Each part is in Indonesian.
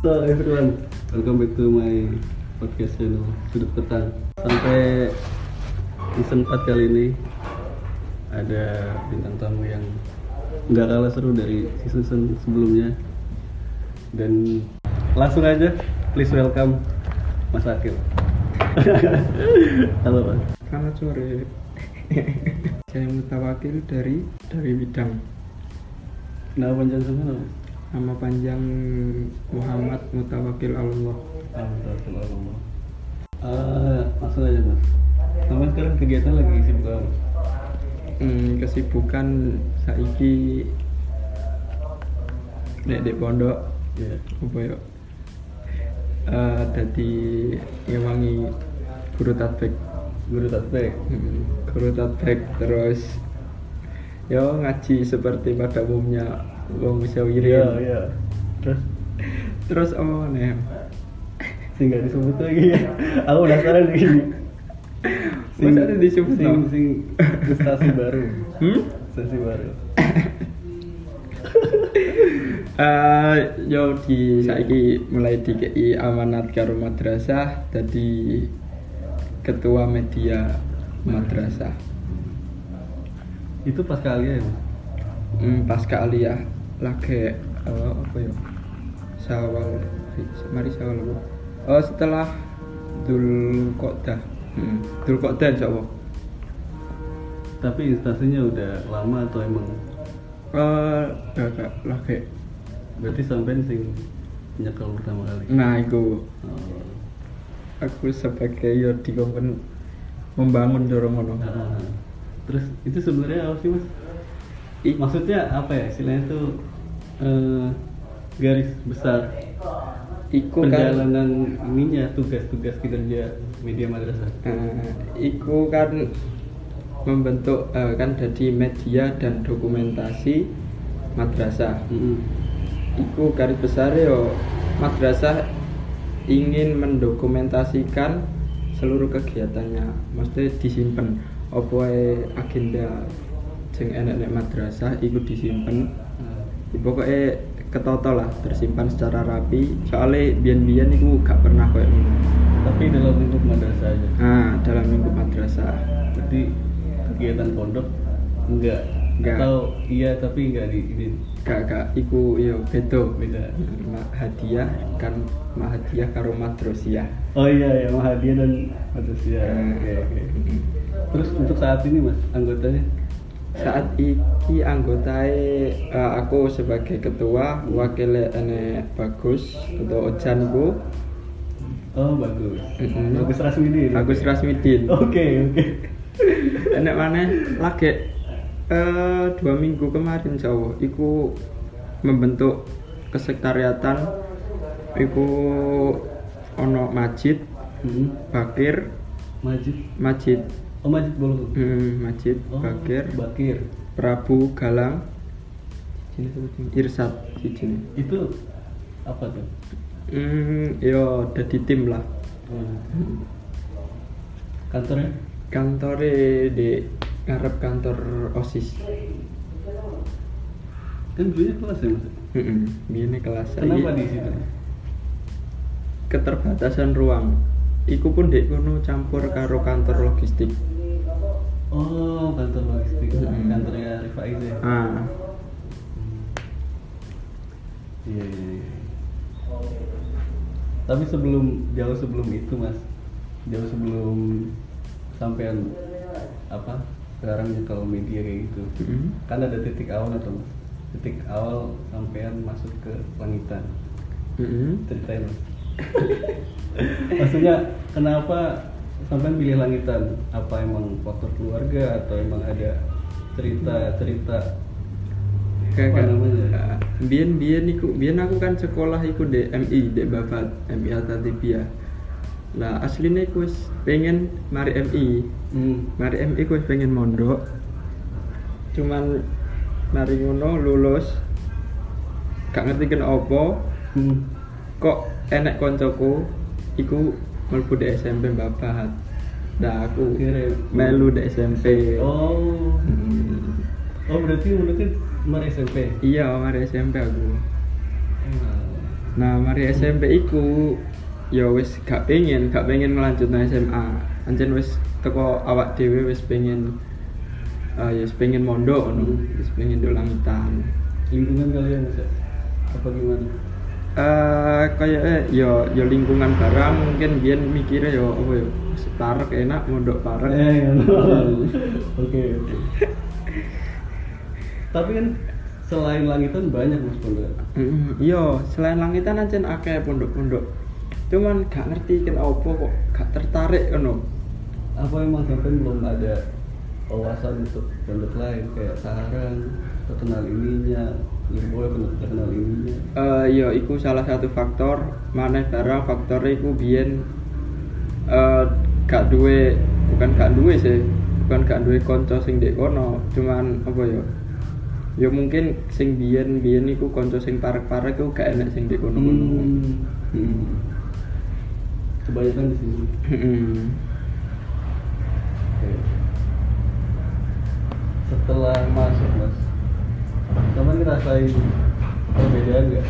Hello everyone, welcome back to my podcast channel Sudut Petang Sampai season 4 kali ini Ada bintang tamu yang nggak kalah seru dari season sebelumnya Dan langsung aja, please welcome Mas Akil Halo Mas Selamat sore. Saya Mutawakil dari dari Bidang. Nama panjang sama Mas? Nama panjang Muhammad Mutawakil Allah. Alhamdulillah uh, Langsung aja Mas Sama sekarang kegiatan lagi sibuk apa? Hmm, kesibukan saiki nek di pondok Iya apa ya? Eh, dadi ngewangi guru tatbik. Guru tatbik Hmm, guru tatbik terus yo ngaji seperti pada umumnya wong bisa Iya, wirid. iya Terus Terus apa nih? sing gak disebut lagi ya aku penasaran nih Masa ada disebut sing, no? sing stasi baru Hmm? stasi baru Eh, yo di saiki mulai dikei amanat karo madrasah jadi ketua media madrasah. itu pas kali ya? Hmm, pas kali ya lagi eh, apa ya? Sawal mari sawal apa? Oh setelah Dul Qodah. Hmm, Dul Qodah insyaallah. tapi instasinya udah lama atau emang Eh, gak lagi. berarti sampai sing nyekel pertama kali Nah, itu Oh. aku sebagai yo dikongkon membangun dorong ngono. Nah, terus itu sebenarnya apa sih mas? I- Maksudnya apa ya istilahnya tuh eh, garis besar Iku kan perjalanan ininya tugas-tugas kinerja media madrasah. eh, iku kan membentuk eh, kan jadi media dan dokumentasi madrasah. Mm-mm. Iku garis besar yo madrasah ingin mendokumentasikan seluruh kegiatannya, mesti disimpan apa wae agenda sing enek nek madrasah iku disimpan pokoknya ketata lah tersimpan secara rapi soalnya bian-bian itu gak pernah kayak gini tapi dalam lingkup madrasah aja. nah dalam lingkup madrasah Berarti kegiatan pondok enggak Enggak. atau iya tapi enggak di ini gak gak iku yo bedo beda. Ma hadiah kan ma hadiah karo madrasah Oh iya ya Mahadiah dan madrasah. Hmm. Oke oke. Terus untuk saat ini mas anggotanya? Saat iki anggotae eh, aku sebagai ketua wakilnya ene bagus atau ojan ku Oh bagus. Mm-mm. Bagus Rasmidi. Agus Rasmidin Oke oke. enek mana lagi eh dua minggu kemarin jauh iku membentuk kesekretariatan iku ono Majid Hmm. Bakir Majid. Majid Oh Majid Bolo. hmm, Majid Oh, Bakir Bakir. Prabu Galang Irsat sini Itu apa tuh? hmm, yo dadi tim lah Oh. Kantornya? kantore di ngarep kantor OSIS Kan dulunya kelas ya mas? Heeh, ini kelas Kenapa Saiki di situ? keterbatasan ruang iku pun dek kono campur karo kantor logistik Oh kantor logistik. Hmm. Kantornya Rifai itu ya? ah Iya iya. iya. Tapi sebelum jauh sebelum itu mas, jauh sebelum sampean apa sekarang kalau media kayak gitu, heeh. kan ada titik awal atau mas? Titik awal sampean masuk ke langitan. Heeh. Ceritain mas. Maksudnya kenapa sampean pilih langitan? Apa emang faktor keluarga atau emang ada cerita-cerita Kayak Apa namanya? Ah, Biyen biyen iku biyen aku kan sekolah iku di MI di Babat MI Altatibia. Lah aslinya wis pengen mari MI. Hmm. Mari MI ku wis pengen mondok. Cuman mari ngono lulus gak ngerti kena apa Hmm. kok enek koncoku iku mlebu di SMP Babat. Nah aku Kira- melu di SMP. Oh. Hmm. Oh berarti mulutnya Mar SMP. Iya, mari SMP aku. Nah, mari SMP iku ya wis gak pengen, gak pengen ngelanjutno SMA. Anjen wis teko awak dhewe wis pengen eh ya wis pengen mondok ngono, wis pengen ndok langitan. lingkungan kalian apa gimana Eh kayak ya ya lingkungan barang mungkin biyen mikirnya ya apa parek enak mondok parek. Eh, oke oke. Tapi kan selain langitan banyak mas pondok. Mm, Iya, selain langitan ancen akeh pondok-pondok. Cuman gak ngerti kenapa kok gak tertarik ngono. Apa emang sampai belum ada wawasan untuk pondok lain kayak sarang, terkenal ininya, Eh ya iku salah satu faktor, maneh barang faktor iku biyen eh gak duwe bukan gak duwe sih, bukan gak duwe kanca sing ndek kono, cuman apa ya? Ya mungkin sing biyen biyen iku kanca sing parek-parek iku gak enak sing ndek kono-kono. Hmm. Hmm. Kebanyakan di sini. Hmm. Setelah masuk mas, kamu ngerasain perbedaan nggak?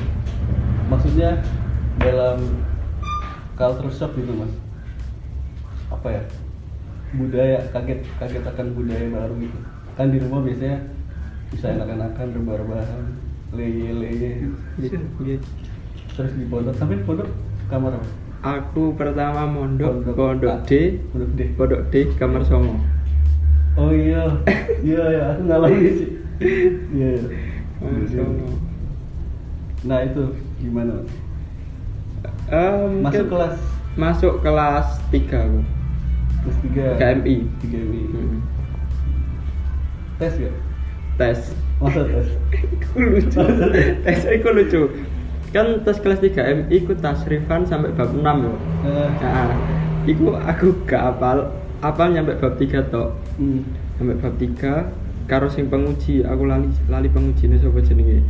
Maksudnya dalam culture shock gitu mas? Apa ya? Budaya kaget kaget akan budaya baru gitu. Kan di rumah biasanya bisa enak-enakan rebah-rebahan, leye-leye, Iya. terus di pondok. Tapi pondok kamar apa? Aku pertama mondok Pondok pondok A. D, Pondok D. pondok D kamar songo. Oh iya, iya ya, aku ngalamin sih. Iya. iya. Kamar songo. Nah itu gimana? Mungkin Masuk kelas masuk kelas 3 aku. kelas tiga. KMI. Tiga MI. Hmm. Tes gak? Tes. Masa tes? Iku lucu. tes iku lucu. Kan tes kelas 3 MI ku tasrifan sampai bab 6 yo. Eh, Nah, iku aku gak apal, apal nyampe bab 3 tok. hmm. Sampai bab 3 karo sing penguji, aku lali lali pengujine sapa jenenge.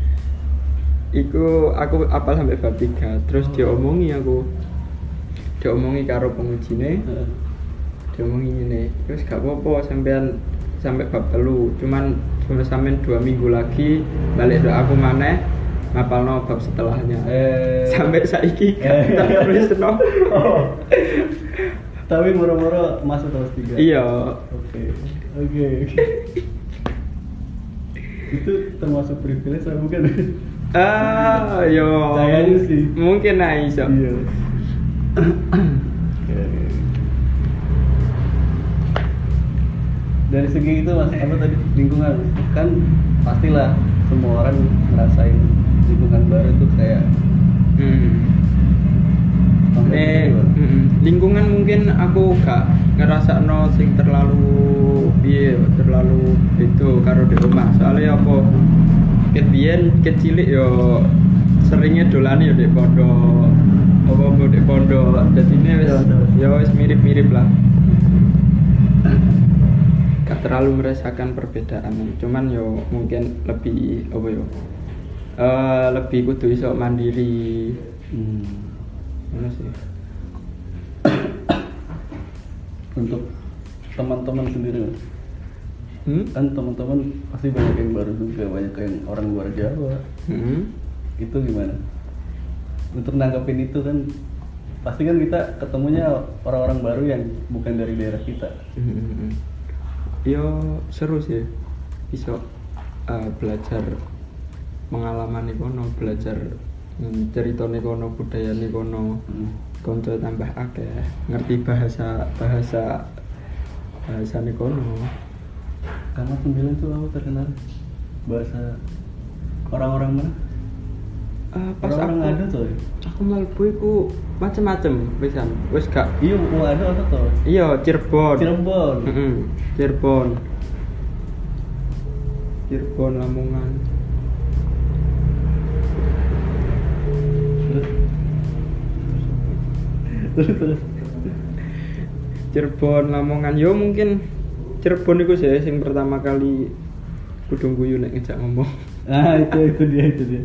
Iku aku apal sampai bab 3, terus Oh. diomongi aku. Diomongi karo pengujine, Eh, diomongi ngene. Terus gak apa-apa sampean sampai bab telu, cuman cuma sampean dua minggu lagi balik do aku maneh ngapalno bab setelahnya. Eh. Sampai saiki Eh. gak terus no. Oh. Tapi moro-moro masuk kelas tiga. Iya. Oke. Oke. oke. Itu termasuk privilege atau bukan? Ah, yo. Kayaknya sih. Mungkin nah iso. Iya. Dari segi itu mas, apa tadi lingkungan kan pastilah semua orang ngerasain lingkungan baru itu kayak Hmm. Eh, gitu, Pak. mm, lingkungan mungkin aku gak ngerasa no sing terlalu piye terlalu itu karo di rumah. Soalnya apa? Ket cilik yo seringnya dolan yo di pondok apa mau di pondok. Jadi ini wis ya wis mirip-mirip lah. Gak terlalu merasakan perbedaan. Cuman yo mungkin lebih apa yo? Eh, lebih kudu iso mandiri. Hmm. Mana sih? Untuk teman-teman sendiri Mas. Hmm? kan teman-teman pasti banyak yang baru juga banyak yang orang luar Jawa Hmm? itu gimana untuk nanggapin itu kan pasti kan kita ketemunya orang-orang baru yang bukan dari daerah kita Hmm. Yo seru sih. Bisa eh, belajar pengalaman kono, belajar hmm, cerita nih kono, budaya nih kono, Hmm. Konco tambah akeh, ngerti bahasa bahasa bahasa nih kono. kamar sembilan tuh apa terkenal bahasa orang-orang mana Eh, pas orang-orang aku ada tuh ya? aku mlebu iku macem-macem pisan. Wis gak iya mau ada apa tuh Iya, Cirebon. Cirebon Cirebon. Cirebon Lamongan. Terus terus Cirebon Lamongan. Yo mungkin Cirebon itu sih yang pertama kali kudu guyu nek ngejak ngomong. Ah itu itu dia itu dia.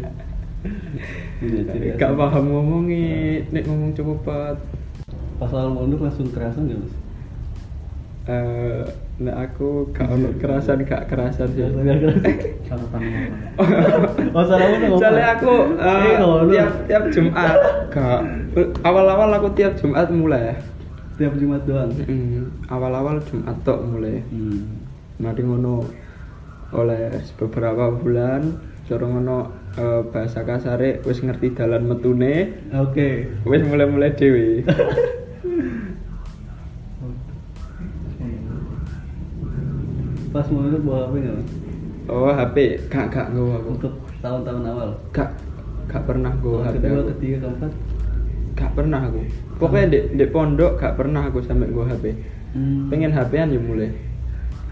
Gak paham ngomongi nek ngomong cepet pas awal mondok langsung kerasa nggak mas? Eh Nek aku gak ono kerasan gak kerasan sih. Oh, salah ngomong? Soalnya aku eh, Eh, ngono. tiap tiap Jumat gak awal-awal aku tiap Jumat mulai. Tiap Jumat doang. Mm, awal-awal Jumat tok mulai. Hmm. Mari ngono oleh beberapa bulan cara ngono eh, bahasa kasare wis ngerti dalan metune Oke. wis mulai-mulai dhewe. Pas mau itu bawa HP nggak? Oh, HP gak gak nggo aku. Untuk tahun-tahun awal. Gak gak pernah Tahun HP. kedua, aku. ketiga, keempat. Gak pernah aku. Pokoknya di, di pondok gak pernah aku sampai nggo HP. Hmm. Pengen HP-an ya mulai.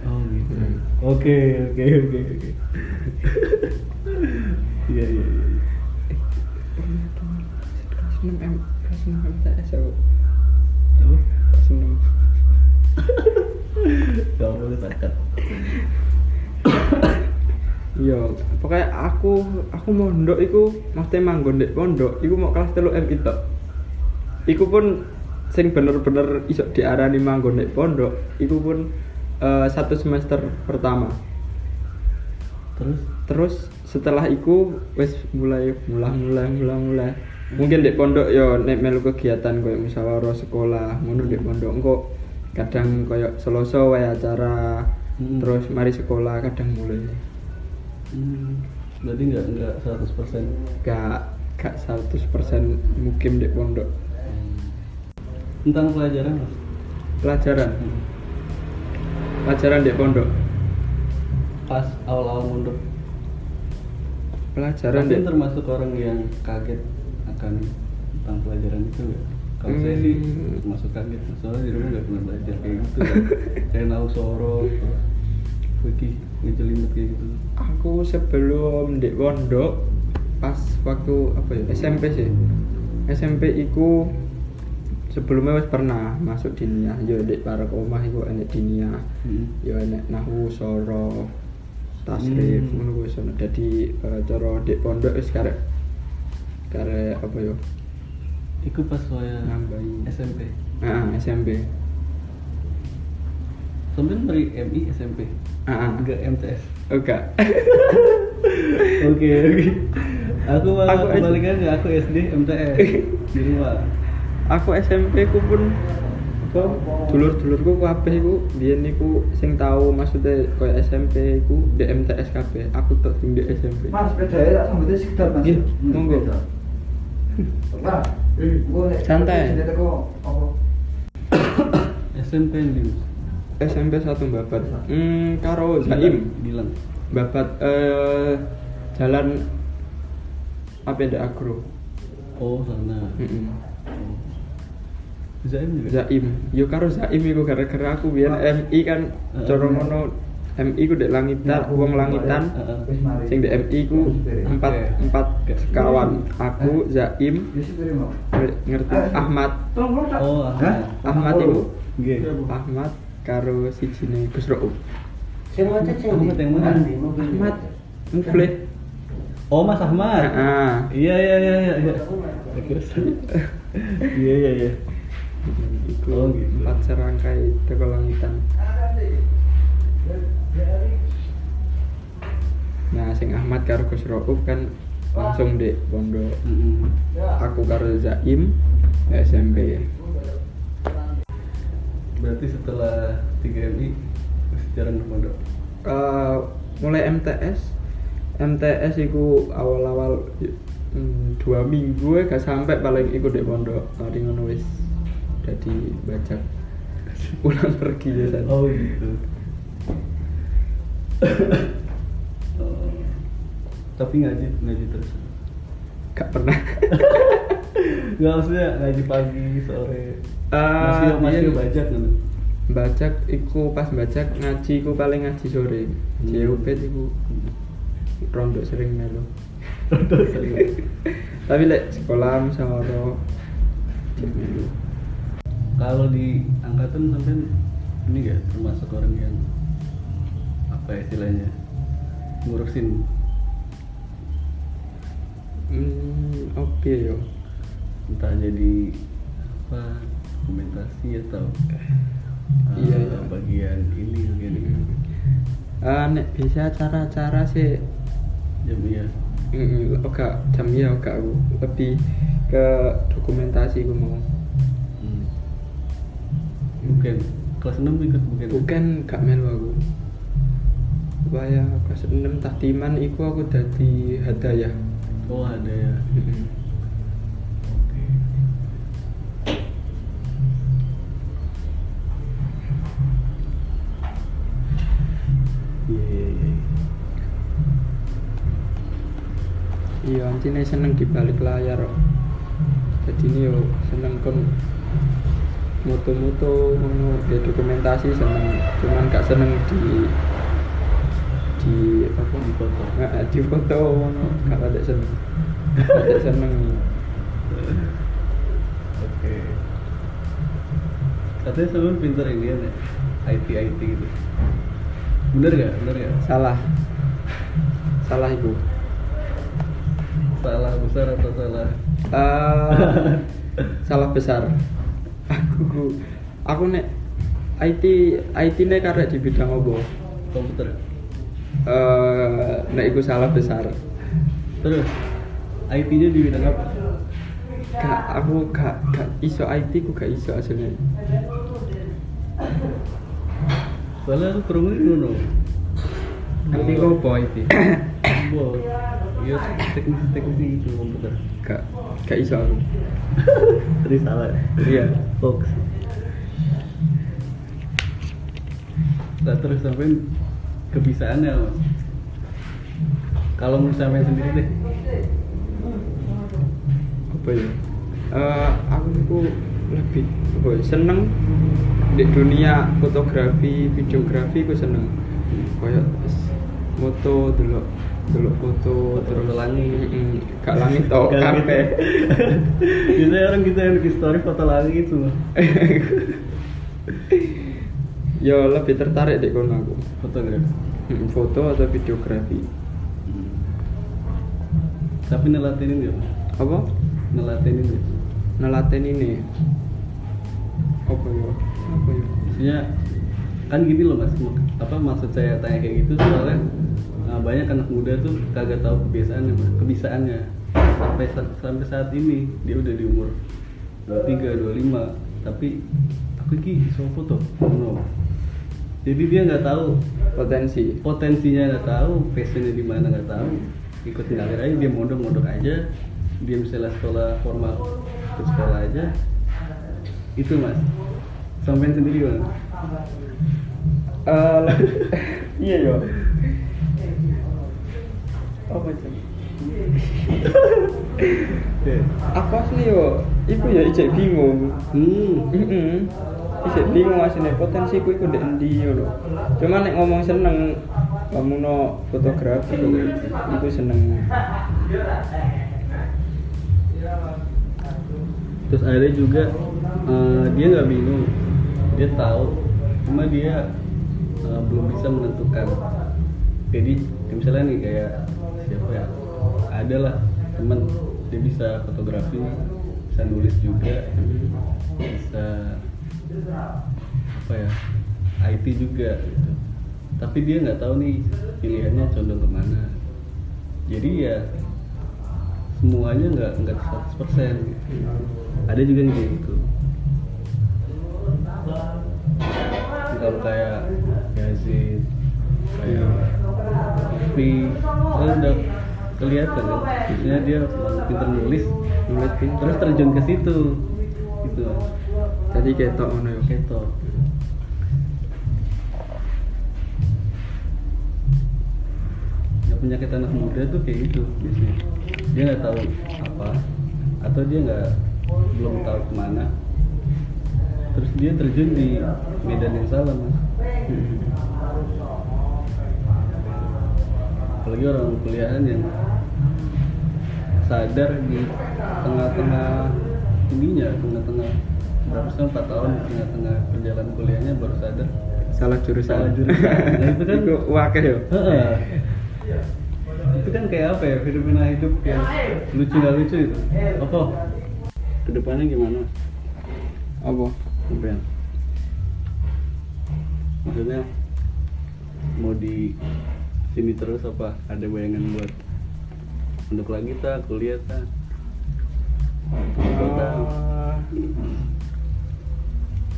Oh gitu. Hmm. Oke oke oke oke. Iya iya iya. Kelas 6 M, kelas 6 MTS aku. Kelas 6. Gak boleh. Iya, pokoknya aku aku mondok iku maksudnya manggon di pondok, iku mau kelas telu M itu. Iku pun sing bener-bener iso diarani manggon di pondok, iku pun eh, satu semester pertama. Terus? Terus setelah iku wis mulai mulai mulai mulai mulai. Mungkin di pondok yo nek melu kegiatan koyo musyawarah sekolah, ngono di pondok engko kadang koyo seloso wae acara Hmm. terus mari sekolah kadang mulai Hmm. Berarti nggak nggak 100%. gak gak 100% mukim di pondok Tentang pelajaran mas. pelajaran Hmm. pelajaran di pondok Pas awal-awal mundur. pelajaran di termasuk orang yang kaget akan tentang pelajaran itu nggak? Kalau saya sih Hmm. termasuk kaget, soalnya di rumah nggak pernah belajar kayak gitu. Kan. kayak nahu soro, terus Wiki ngejelimet kayak gitu. aku sebelum di pondok pas waktu apa ya SMP sih SMP iku sebelumnya wis pernah masuk diniyah yo di para omah iku enek diniyah Hmm. yo enek nahu soro tasrif Hmm. ngono kuwi sono dadi eh, cara di pondok wis karek karek apa yo Iku pas saya SMP. ah SMP Sampai dari MI SMP. ah ah. Enggak MTS. Oke. Oke oke. Aku malah Aku- kebalikannya aku SD MTS di rumah. Aku SMP ku pun apa dulur-dulurku kabeh iku biyen niku sing tau maksudnya koyo SMP iku di MTS kabeh. Aku tok di SMP. Mas, sepeda tak sambutnya sekitar mas. Iya, Hmm, monggo. Santai. apa? SMP di SMP satu babat. Hmm, karo Zaim. bilang. Babat eh jalan apa ya agro. Oh sana. Heeh. Oh. Zaim juga. Zaim. Yo karo Zaim iku gara-gara aku biyen MI kan ngono MI ku dek langitan, wong langitan. Heeh. Wis mari. Sing di MI ku empat empat sekawan. Aku Zaim ngerti Ahmad tolong, tak. Oh, Hah? Ahmad iku Nggih. Ahmad karo si Gus Sing ngocek sing Ahmad yang mana? Ahmad muflih Oh Mas Ahmad. ah Iya iya iya iya. iya. Iya iya iya. Oh, gitu. empat serangkai teko langitan nah sing Ahmad karo Gus Roub kan langsung di pondok Mm-mm. aku karo Zaim SMP Berarti setelah 3 MI masih jarang ke pondok. Eh, mulai MTS MTS iku awal-awal hmm, dua minggu ya gak sampai paling ikut di pondok mari ngono wis jadi bajak pulang pergi ya. Oh gitu. Oh. Tapi ngaji ngaji terus. gak pernah Gak maksudnya ngaji pagi sore. Ah, masih masih iya. bajak kan? bajak iku pas bajak ngaji iku paling ngaji sore ngaji Hmm. ubed iku rondo sering melu Terus saya- tapi lek sekolah melu Kalau di angkatan sampai ini gak termasuk orang yang apa ya istilahnya? Ngurusin. Hmm oke yo. Entah jadi apa dokumentasi atau eh, Iya, iya. bagian ini bagian ini Eh, nek bisa acara-acara sih. Jam iya. Mm, oga jam ya oga aku lebih ke dokumentasi gue mau. Hmm. bukan kelas 6 ikut bukan? Bukan gak melu aku supaya kelas 6 tahtiman iku aku dadi hadayah oh ada ya Mm-mm. oke iya iya iya iya antine seneng di balik layar kok. jadi ini yo seneng kon moto-moto ngono ya dokumentasi seneng cuman gak seneng di di apa di foto. Nggak, di foto ngono. Gak ada seneng. Ada seneng. Oke. Katanya sebelum pinter ini ya IT IT gitu. Bener gak bener gak salah. Salah ibu salah besar atau salah? Eh, salah besar. Aku aku nek IT IT nek karek di bidang apa? Komputer eh nek iku salah besar. Terus IT nya di bidang apa? Gak aku gak gak iso IT ku gak iso aslinya soalnya aku kerumunin ngono. Ngerti kok apa IT iya teknis teknis gitu komputer gak gak iso aku. Tadi salah. Ya? iya. Fox. Nah terus sampai kebisaannya mas. Kalau mau sampai sendiri deh. Apa ya? Eh, aku niku lebih apa ya, seneng di dunia fotografi videografi ku seneng. Kayak moto delok delok foto Foto langit. Mm, gak langit tau gitu. kabeh. Biasanya orang kita yang bikin story foto langit itu ya lebih tertarik deh kono aku. Fotografi? Mm, foto atau videografi. Tapi nelatenin ya? Mas? apa? Nelatenin ya? Nelaten ini. Apa ya? Apa ya? Maksudnya kan gini loh mas. Apa maksud saya tanya kayak gitu soalnya uh, banyak anak muda tuh kagak tahu kebiasaannya mas. Kebiasaannya. Sampai sa- sampai saat ini dia udah di umur 23 25 tapi aku ki iso foto. No. Jadi dia nggak tahu potensi. potensinya nggak tahu passionnya di mana nggak tahu. Ikut ngalir aja dia mondok-mondok aja dia misalnya sekolah formal ikut sekolah aja. Itu mas. Sampai sendiri bang Eh, iya yo. Apa itu aku asli yo? Iku ya ijek bingung. Hmm. Heeh. Ijek bingung asline potensi ku iku ndek endi ngono. Cuma nek ngomong seneng kamuno fotografi iku seneng. terus ada juga eh, dia nggak bingung dia tahu cuma dia eh, belum bisa menentukan jadi misalnya nih kayak siapa ya ada lah temen dia bisa fotografi bisa nulis juga bisa apa ya? IT juga gitu. Tapi dia nggak tahu nih pilihannya condong ke mana. Jadi ya semuanya nggak nggak 100% gitu ada juga yang gitu. Kalau kayak Yazid kayak Kopi kan udah kelihatan kan? Maksudnya dia pinter nulis Nulis terus terjun ke situ gitu Tadi ketok ngono yo. keto ya penyakit anak muda tuh kayak gitu biasanya. Dia nggak tahu apa atau dia nggak belum tahu ke mana. Terus dia terjun di medan yang salah mas. Apalagi orang kuliahan yang sadar di tengah-tengah ininya tengah-tengah sih empat tahun di tengah-tengah perjalanan kuliahnya baru sadar Salah jurusan. Salah jurusan. Nah, itu kan- wakeh yo. Heeh. itu kan kayak apa ya fenomena hidup yang lucu nggak lucu itu apa ke depannya gimana Apa? sampean maksudnya mau di sini terus apa ada bayangan buat untuk lagi tak kuliah tak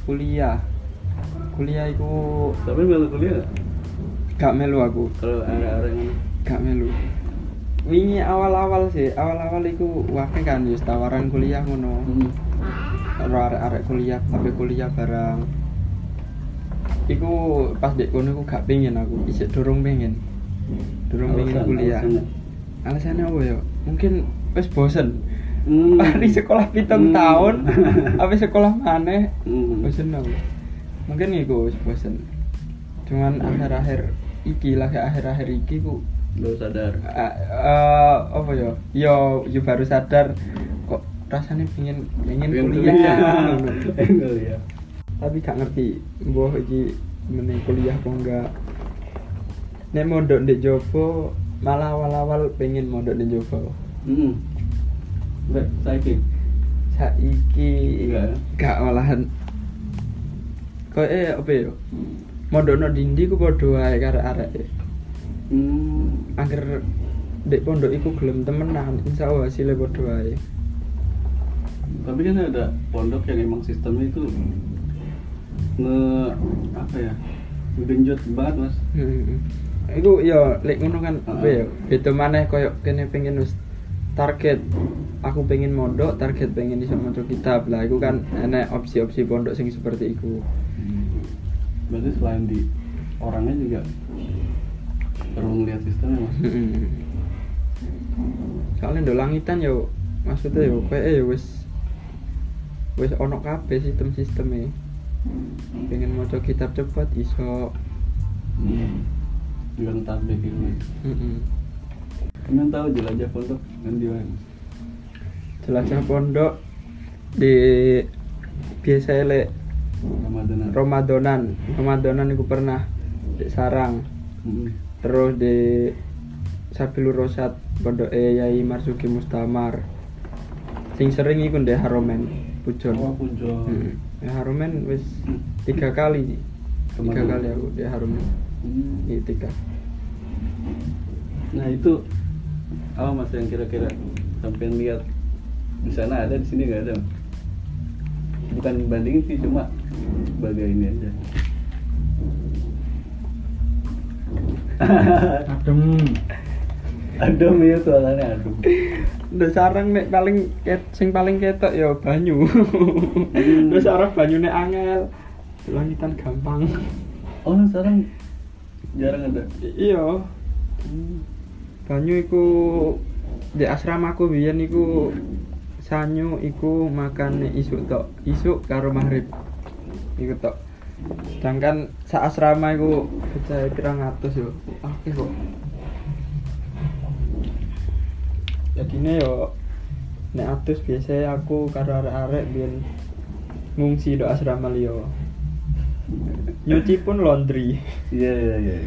kuliah. Kuliah iku tapi melu kuliah gak? Melu aku. Kalau ada orang gak melu. Wingi awal-awal sih. Awal-awal iku wae kan wis tawaran kuliah ngono. Hmm. arek-arek kuliah sampai kuliah barang iku pas dek kono iku gak pengen aku. Isih durung pengen durung pengen kuliah. alasannya? apa ya? Mungkin wis bosen Hmm. Mari sekolah pitung Hmm. tahun habis sekolah maneh Hmm. bosen aku. Mungkin iku wis bosen. Cuman akhir-akhir iki lagi akhir-akhir iki ku Baru sadar? Eh, eh, apa ya? Yo yo baru sadar kok rasanya pengen pengen kuliah. kuliah. Tapi gak ngerti mbah iki meneng kuliah apa enggak? Nek mondok di Jopo malah awal-awal pengen mondok di Jopo hmm. Baik, saiki saiki Enggak, ya? gak malahan kok eh apa ya? Mondok no dindi ku padha wae karo arek hmm. agar dek pondok iku gelem temenan insya Allah hasilnya padha wae. Tapi kan ada pondok yang emang sistemnya itu nge apa ya ngegenjot banget mas. Hmm. Iku ya lek ngono kan apa ya beda maneh koyo kene pengen wis target aku pengen mondok target pengen iso maca kitab. Lah iku kan enek opsi-opsi pondok sing seperti iku. Berarti selain di orangnya juga perlu ngeliat sistemnya mas? Heeh. soalnya ndo langitan yo maksudnya yo kayak ya wis wis ono kabeh sistem-sisteme. Pengen maca kitab cepet iso. Juga tablik gitu mas. Heeh. Kalian tahu jelajah pondok? Kan di mana jelajah pondok di biasa lek Ramadan Ramadonan Ramadonan aku pernah di Sarang. Hmm. terus di Sabilur Rosat pondok Yai Marzuki Mustamar. Sing sering iku di Haromen Pujon. Oh puncak Hmm. Ya, Haromen wis tiga kali. Tiga Ke mana? kali aku di Haromen. Hmm. Iya tiga. Nah itu apa mas yang kira-kira sampai lihat di sana ada di sini nggak ada bukan bandingin sih cuma sebagai ini aja Adem. adem ya soalnya adem Udah sarang nek paling ket, sing paling ketok ya banyu. Hmm. Terus sarang banyune angel. Langitan gampang. oh sekarang jarang ada iya. Banyu iku di asramaku biyen iku sanyu iku makan isuk tok. Isuk karo maghrib. Iku tok. Sedangkan sak asrama iku bocah pirang atus yo. Oke kok. Jadine yo nek atus biasanya aku karo arek-arek biyen ngungsi do asrama liya. Nyuci pun laundry. iya iya iya.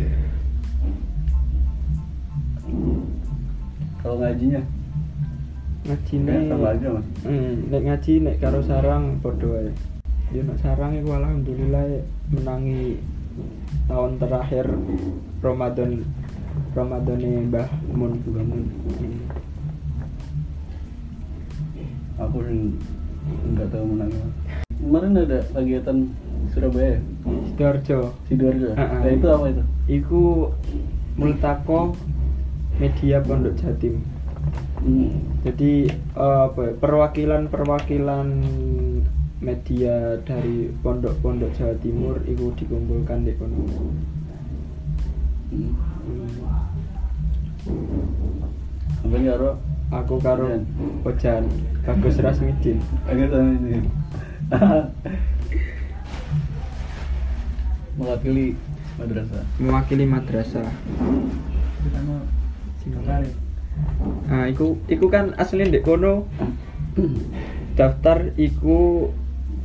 Kalau ngajinya Ngajine ya, sama aja mas Hmm, nek ngaji nek karo sarang padha wae. Yo nek sarang iku alhamdulillah menangi tahun terakhir Ramadan Ramadane Mbah Mun bangun Hmm. aku nggak tahu menang Mas. kemarin ada kegiatan Surabaya Sidoarjo. sidoarjo ah. nah itu apa itu Iku multako media Pondok Jatim. hmm. Jadi apa ya, perwakilan-perwakilan media dari pondok-pondok Jawa Timur itu dikumpulkan di kono. Hmm. Hmm. sampai nyaro Aku karo Ojan. Bagus Rasmidin. sama ini mewakili madrasah mewakili madrasah. Nah, iku iku kan asli ndek kono daftar iku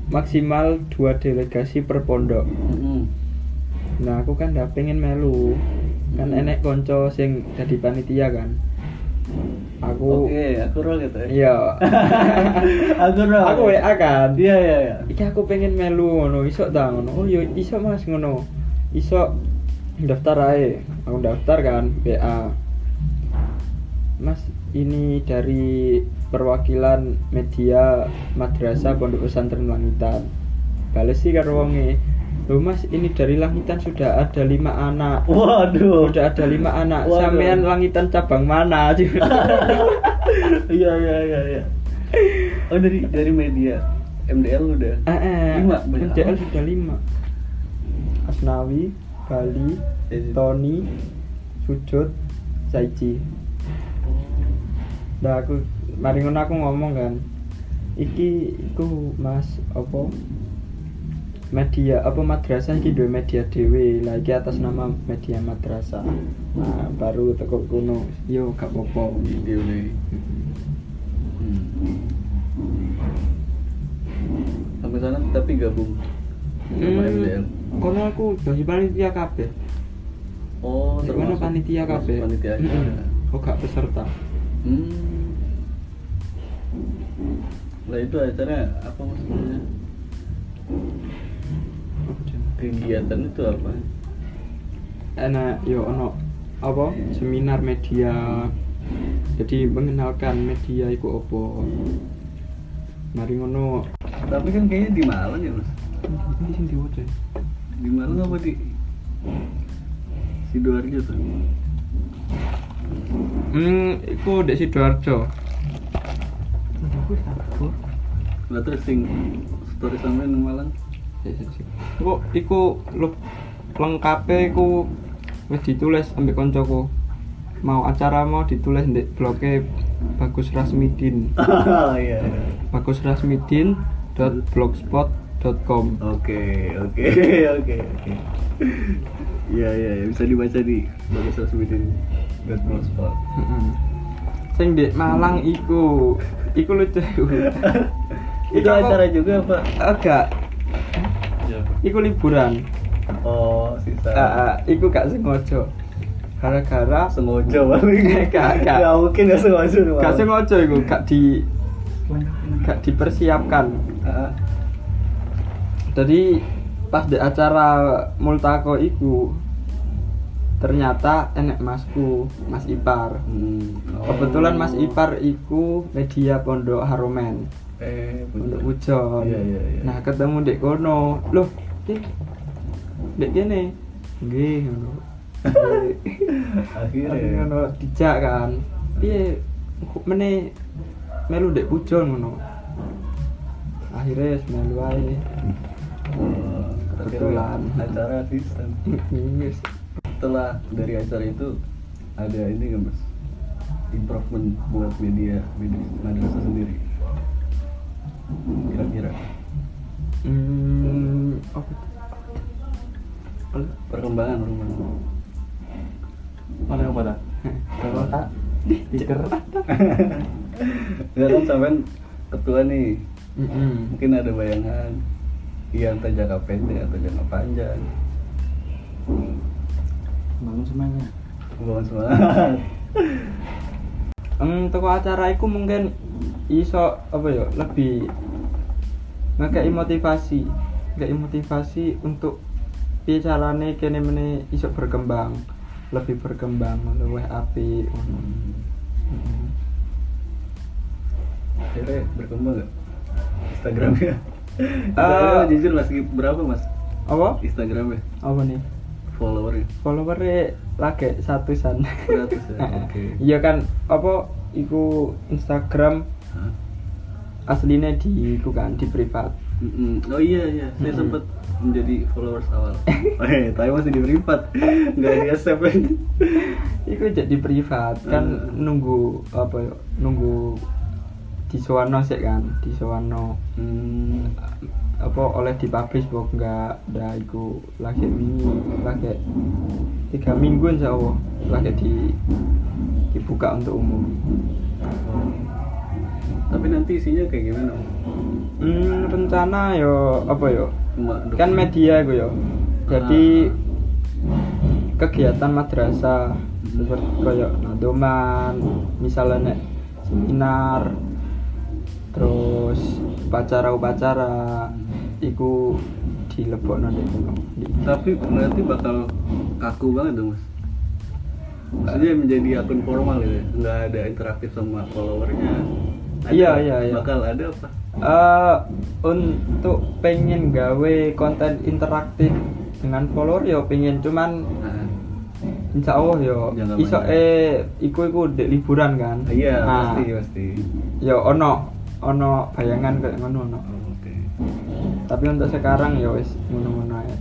maksimal dua delegasi per pondok. Nah, aku kan ndak pengen melu. Kan enek konco sing jadi panitia kan. Aku oke aku roll gitu ya Iya. aku roll aku WA kan. iya iya iya Iki aku pengen melu ngono, iso ta ngono. Oh iya iso Mas ngono. iso daftar aja aku daftar kan BA Mas ini dari perwakilan media madrasah pondok pesantren langitan. Bales sih karo wonge. Loh mas ini dari langitan sudah ada lima anak. Waduh. Sudah ada lima anak. Waduh. Sampean langitan cabang mana Iya iya iya iya. Oh dari dari media MDL udah. Eh, eh, Lima, MDL sudah lima. Asnawi, Bali, Jadi- Tony, Sujud, Saiji Nah aku, mari ngono aku ngomong kan Iki, iku mas, apa media apa madrasah iki duwe media dhewe lah iki atas nama media madrasah nah baru teko kuno yo gak apa-apa udah. Hmm. Sampai sana tapi gabung sama MDL. kono aku dadi panitia kabeh Oh, termasuk- panitia kabeh. Panitia. Oh gak peserta. Hmm. Lah itu acaranya apa maksudnya? Kegiatan itu apa? Enak yo ono apa seminar media. Jadi mengenalkan media iku opo. Mari ngono. Tapi kan kayaknya di Malang ya mas. Ini sing diwaca. Di Malang apa di sidoarjo tuh? Hmm, iku dek Sidoarjo. Lah terus sing story sampean di Malang? Kok iku lu lengkape iku wis ditulis ambek koncoku. Mau acara mau ditulis ndek bloge Bagus Rasmidin. Oh iya. bagusrasmidin.blogspot.com Oke oke oke oke. Iya iya iya, bisa dibaca di bagus Rasmidin Heeh. Sing di Malang iku, iku lucu. Itu acara juga apa? Agak, Ya. iku liburan. Oh sisa. Ah, ah, iku gak sengaja. Gara-gara sengaja paling Gak, gak. Gak mungkin gak sengaja gak sengaja iku, gak di gak dipersiapkan. Ah, Jadi pas di acara multako iku ternyata enek masku, Mas Ipar. hmm. Oh. Kebetulan Mas Ipar iku media Pondok Haromen. eh Pondok. Pujon. Iya, iya, iya. Nah, ketemu Dek kono. Loh, Dek. Dek ngono. Nggih. Akhirnya ngono dijak kan. Piye mene melu Dek Pujon ngono. Akhirnya melu ae. Oh, Kebetulan. acara Wis. Setelah dari acara itu ada ini nggak mas? Improvement buat media media madrasah sendiri. Kira-kira. Hmm, apa perkembangan perkembangan Mana yang pada? Stiker. nggak kan sampean ketua nih. Mm-mm. mungkin ada bayangan iya entah jangka pendek atau jangka panjang Bangun semuanya. bangun semangat Hmm, toko acara iku mungkin iso apa ya lebih ngekei motivasi ngekei motivasi untuk piye carane kene mene iso berkembang lebih berkembang luwih apik ngono. Mm-mm. akhirnya berkembang nggak Instagramnya Eh. Instagramnya jujur masih berapa mas apa Instagramnya apa nih followernya followernya lagi satusan 100 ya oke iya kan apa iku Instagram Hah? aslinya di iku kan di privat Mm-mm. Oh iya iya, saya Mm-mm. sempat menjadi followers awal. Eh, tapi masih di privat, nggak di accept. Iku jadi privat kan Hmm. nunggu apa ya nunggu di Soano sih kan di Soano Hmm. Apa oleh dipublish kok enggak ada iku lagi wingi lagi tiga minggu insya Allah lagi di dibuka untuk umum. Tapi nanti isinya kayak gimana? Hmm, rencana yo apa yo? Kan media gue yo. Jadi kegiatan madrasah seperti kayak nadoman misalnya nek seminar terus upacara-upacara iku dilebokno ndek kono. Di- Tapi berarti bakal kaku banget dong mas. Maksudnya menjadi akun formal gitu ya, nggak ada interaktif sama followernya. Iya, iya, iya. Bakal ada apa? Eh, untuk pengen gawe konten interaktif dengan follower ya pengen cuman Nah, insya Allah yo Jangka iso eh iku iku dek liburan kan iya Nah, pasti pasti. yo ono ono bayangan kayak ngono ono. Tapi untuk sekarang ya wis ngono-ngono ae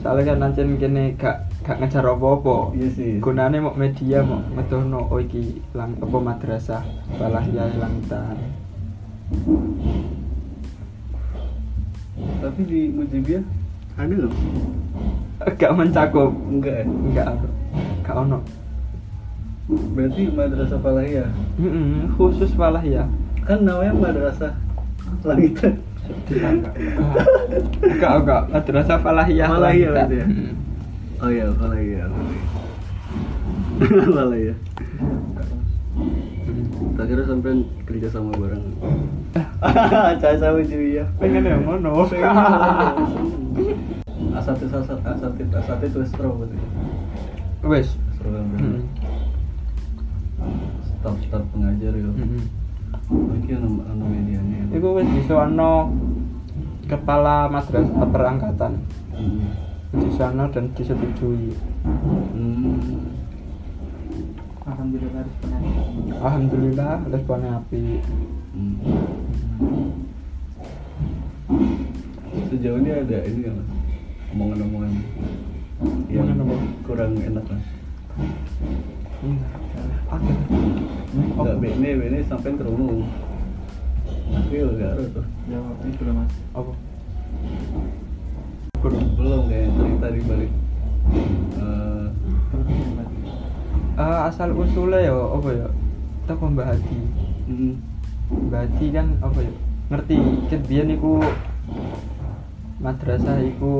soalnya kan nancen kene gak gak ngejar apa-apa Iya sih. gunane mau media mau ngedono oh iki lang apa madrasah balahya langitan Tapi di Mujibia ada nggak? gak mencakup Enggak enggak ada gak ono Berarti madrasah Falahiyah. Mm-mm, khusus balahya Kan namanya madrasah langitan. Enggak enggak madrasah falahiyah Falahiyah berarti ya? Mm. Oh iya, Falahiyah. Falahiyah. Tak kira sampai kerja sama bareng. Saya sama Julia. pengen yang ngono Asatid asat asatid asatid itu stro berarti. wes Stro kan Mm. Staff staff pengajar ya. Nama nama medianya. Iku wis bisa ono kepala madrasah perangkatan Hmm. di sana dan disetujui. Hmm. Alhamdulillah responnya. Alhamdulillah responnya api. Hmm. Sejauh ini ada ini kan omongan-omongan yang kurang enak kan? Enggak, bene bene sampai kerungu. Tapi enggak ada tuh. Ya, itu loh mas. Apa? Belum kayak cerita di balik. eh, Eh, asal usulnya ya apa ya? Teko Mbah Hadi. hmm, Mbah Hadi kan apa ya? Ngerti ket biyen iku madrasah iku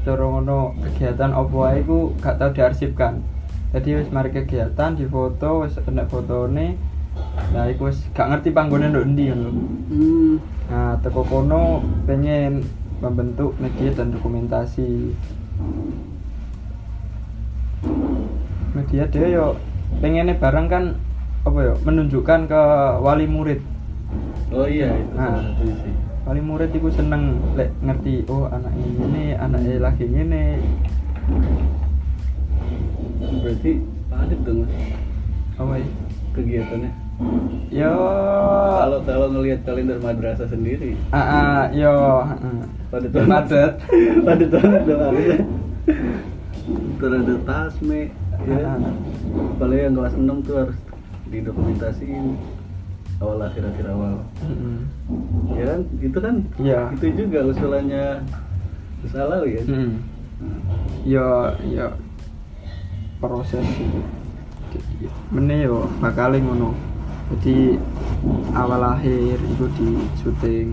cara ngono kegiatan apa iku gak tau diarsipkan. Jadi wis mari kegiatan difoto wis enek fotone. Nah iku wis gak ngerti panggone nduk endi ngono. hmm, Nah, teko kono pengen membentuk media dan dokumentasi. Media dia yo pengennya bareng kan apa ya menunjukkan ke wali murid. Oh iya itu Nah. sih. Wali murid itu seneng lek ngerti oh anaknya ini, anaknya lagi ini. Berarti padat dong Mas, Apa ya? kegiatannya. Yo Kalau kalau ngelihat kalender madrasah sendiri, ah, ah, yo heeh. padat Padat. padat banget dong harusnya. Terus ada tasme, ya. Ah, ah. Apalagi yang kelas 6 tuh harus didokumentasiin awal akhir akhir awal. Mm-mm. Ya kan, itu kan Iya. itu juga usulannya salah ya. Hmm. Yo yo proses itu. Mene yo bakal ngono. Jadi awal akhir itu di syuting.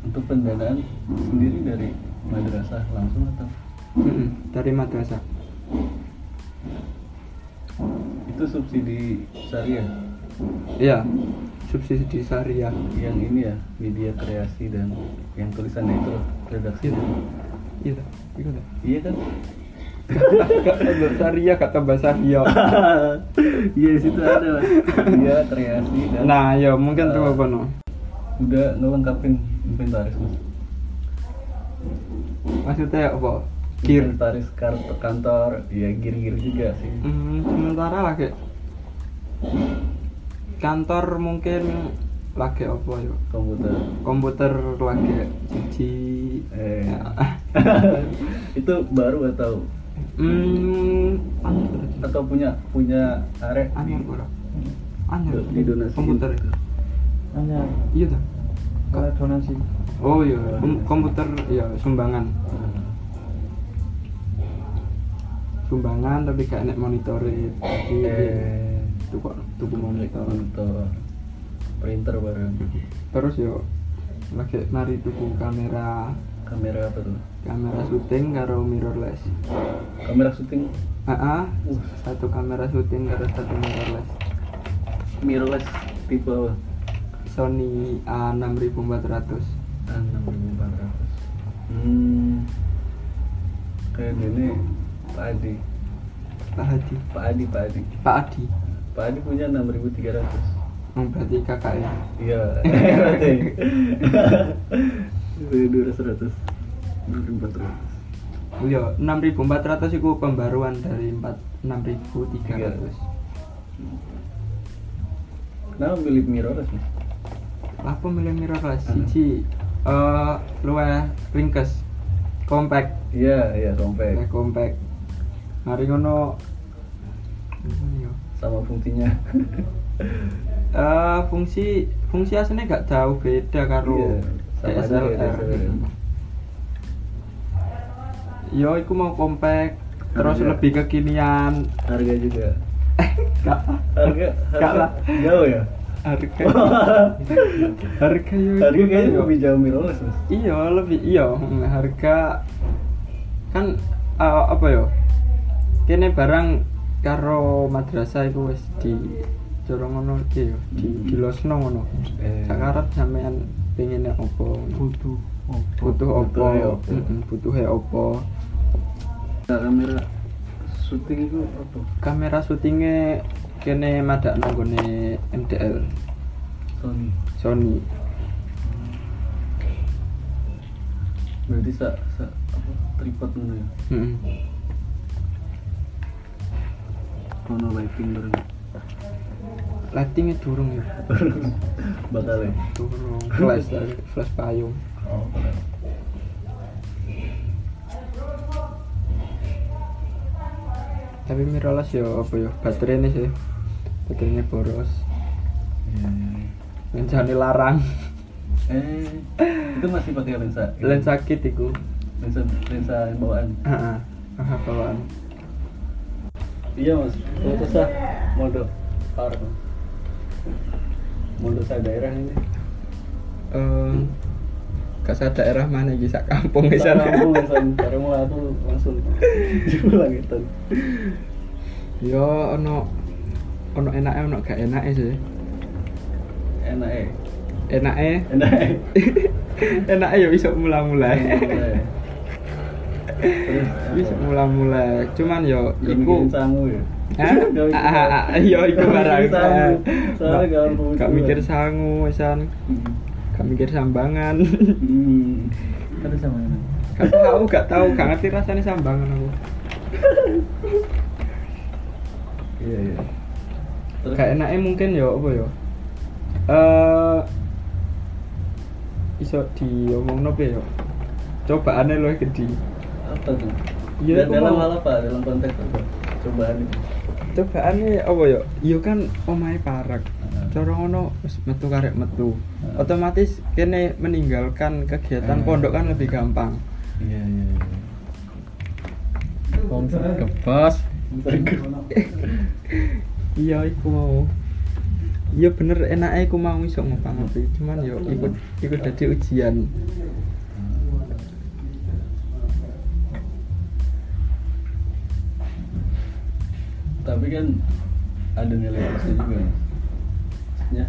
Untuk pendanaan sendiri dari madrasah langsung atau Mm-mm, dari madrasah. itu subsidi syariah Iya. Subsidi syariah. yang ini ya media kreasi dan yang tulisannya itu redaksi Iya. Iya. Iya kan syariah, gak tambah syariah. iya di situ ada mas media kreasi dan Nah, yo mungkin tuh Eh, apa no? udah ngelengkapin inventaris mas Maksudnya apa? Gear. inventaris kartu kantor ya gear gear juga sih Hmm, sementara lagi kantor mungkin lagi apa ya? komputer Komputer lagi cici. eh Ya. itu baru atau Hmm, anyar. atau punya punya arek Anyar? Anyar. didonasi Komputer. Hanya Iya dah. kalau donasi. Oh iya, kom- komputer ya sumbangan. Sumbangan tapi gak enek monitore. Jadi eh tuku tuku monitor. monitor printer bareng Terus yo lagi mari tuku kamera kamera apa tuh? Kamera syuting karo mirrorless. kamera syuting? Ah, Uh. satu kamera syuting karo satu mirrorless. mirrorless tipe apa? Sony A6400. Enam ribu empat ratus hmm. Kayak gini Pak Adi. Pak Hadi Pak Adi Pak Adi. Pak Adi. Pak Adi punya enam ribu tiga ratus. Oh, berarti kakak ya? Iya dua ratus ratus enam ribu empat ratus Iya, 6400 itu pembaruan dari 4 6300. Kenapa milih mirrorless mas? Apa milih mirrorless? Hmm. Siji eh luwih ringkes. Compact, Iya iya compact luwih compact. Mari ngono ya? sama fungsinya Eh fungsi fungsi aslinya gak jauh beda karo Iya, sama aja kayak DSLR. DSLR. Yo, iku mau compact, terus Harga. lebih kekinian. harga juga Gak harga Gak harga lah. jauh ya harga harga yo harga kayaknya yo. lebih jauh mirrorless mas iya lebih iya mm, harga kan eh, apa ya kene barang karo madrasah iku wis di jorong ngono iki yo di Hmm. dilosno ngono Eh. sakarep sampean pengen opo? Butuh butuh opo? Butuhe opo. Mm-mm, butuhe opo? Nah, kamera syuting itu apa? Kamera syutingnya kene madak nanggone MDL Sony. Sony. Berarti sa, sa apa tripod mana ya? Mm-mm. chrono lighting bareng lightingnya durung ya. Bakal durung. Flash flash payung. Oh keren. tapi mirrorless ya apa ya? Baterainya sih. Baterainya boros. Iya, iya, iya. lensa larang. Eh itu masih pakai lensa? Lensa kit iku. Lensa lensa bawaan? Ah bawaan. Iya mas. Foto sah mode par mode sa daerah ini. Eh sa daerah mana iki sak kampung Sa bisa kampung san cara mulai aku langsung jualan gitu. Yo ono ono enake ono gak enake sih. Enak eh enake. Enak eh ya bisa mula-mula terus bisa mula-mula cuman yo iku iku sangu ya Ah, ah, ah, iya iku Gak barang. Gak- mikir sangu, san. Hmm. Gak mikir sambangan. hmm ada sama ini gak tahu, gak tahu, gak ngerti rasanya sambangan aku. iya iya terus Gak enaknya mungkin ya apa ya? Eh iso diomong apa ya? Cobaannya loh gede. apa tuh Iya, dalam hal apa dalam konteks apa cobaan itu Cobaannya apa ya? Iya kan omahe parak. Heeh. Cara ngono wis metu karek metu. Otomatis kene meninggalkan kegiatan pondok kan lebih gampang. iya iya iya Wong kebas iya iku mau iya bener enak iku mau iso ngopang ngopi cuman yo ikut ikut dadi ujian tapi kan ada nilai plusnya juga maksudnya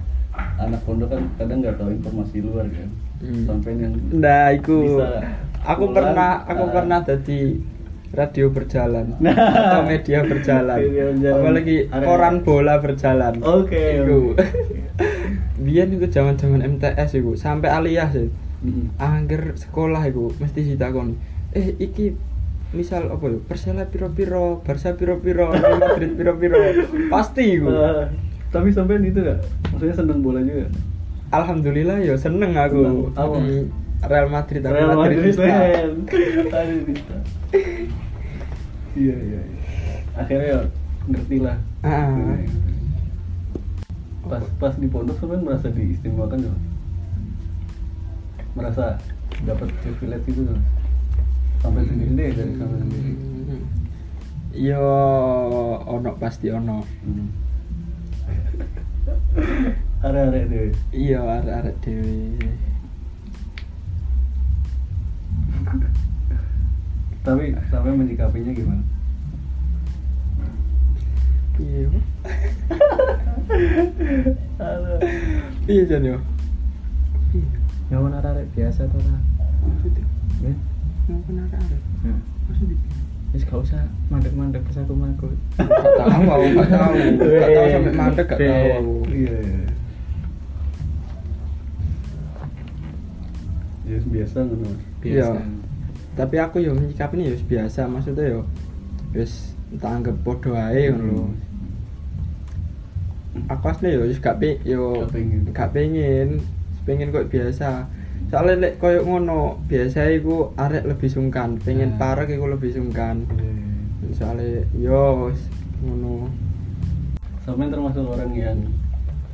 anak pondok kan kadang nggak tahu informasi luar kan Hmm. sampai yang nah iku Bisa aku pulang, pernah aku ah. pernah dadi radio berjalan Nah. atau media berjalan Media berjalan. apalagi koran bola berjalan oke iku biyen iku zaman-zaman MTS iku sampai aliyah sih Mm-mm. angger sekolah iku mesti ditakoni eh iki misal apa ya Persela piro-piro Barca piro-piro Real Madrid piro-piro. Pasti iku. Ah, tapi sampai itu gak maksudnya seneng bola juga? Alhamdulillah ya seneng aku. Seneng. Apa? Real Madrid aku Real Madrid bisa. iya iya iya. akhirnya ya ngerti lah. Ah. Pas pas di pondok sebenarnya merasa diistimewakan ya Mas? merasa dapat privilege itu kan sampai sendiri deh dari sama sendiri Hmm. Yo ono pasti ono. hmm. arek-arek deh Iya arek-arek dhewe. tapi sampai menyikapinya gimana Iya. Iya jan yo. Ngawon arek biasa to ta. Maksudnya Ya. mau kena arek. Nah, Maksudnya wis gak usah mandek-mandek ke aku mangku. Gak tahu aku gak tahu. Gak tahu sampai mandek gak tahu aku. Iya, iya. Ya biasa ngono. Mas. Iya. Biasa. Tapi aku yo ya wis biasa maksudnya yo wis tak anggap podo ae ngono lho. Aku asli yo wis gak pe yo Gak pengen. gak pengen pengen kok biasa. Soalnya lek koyo ngono, biasa iku arek lebih sungkan, pengen Nah. parek iku lebih sungkan. Iya. Soalnya yo wis ngono. Sampai termasuk orang yang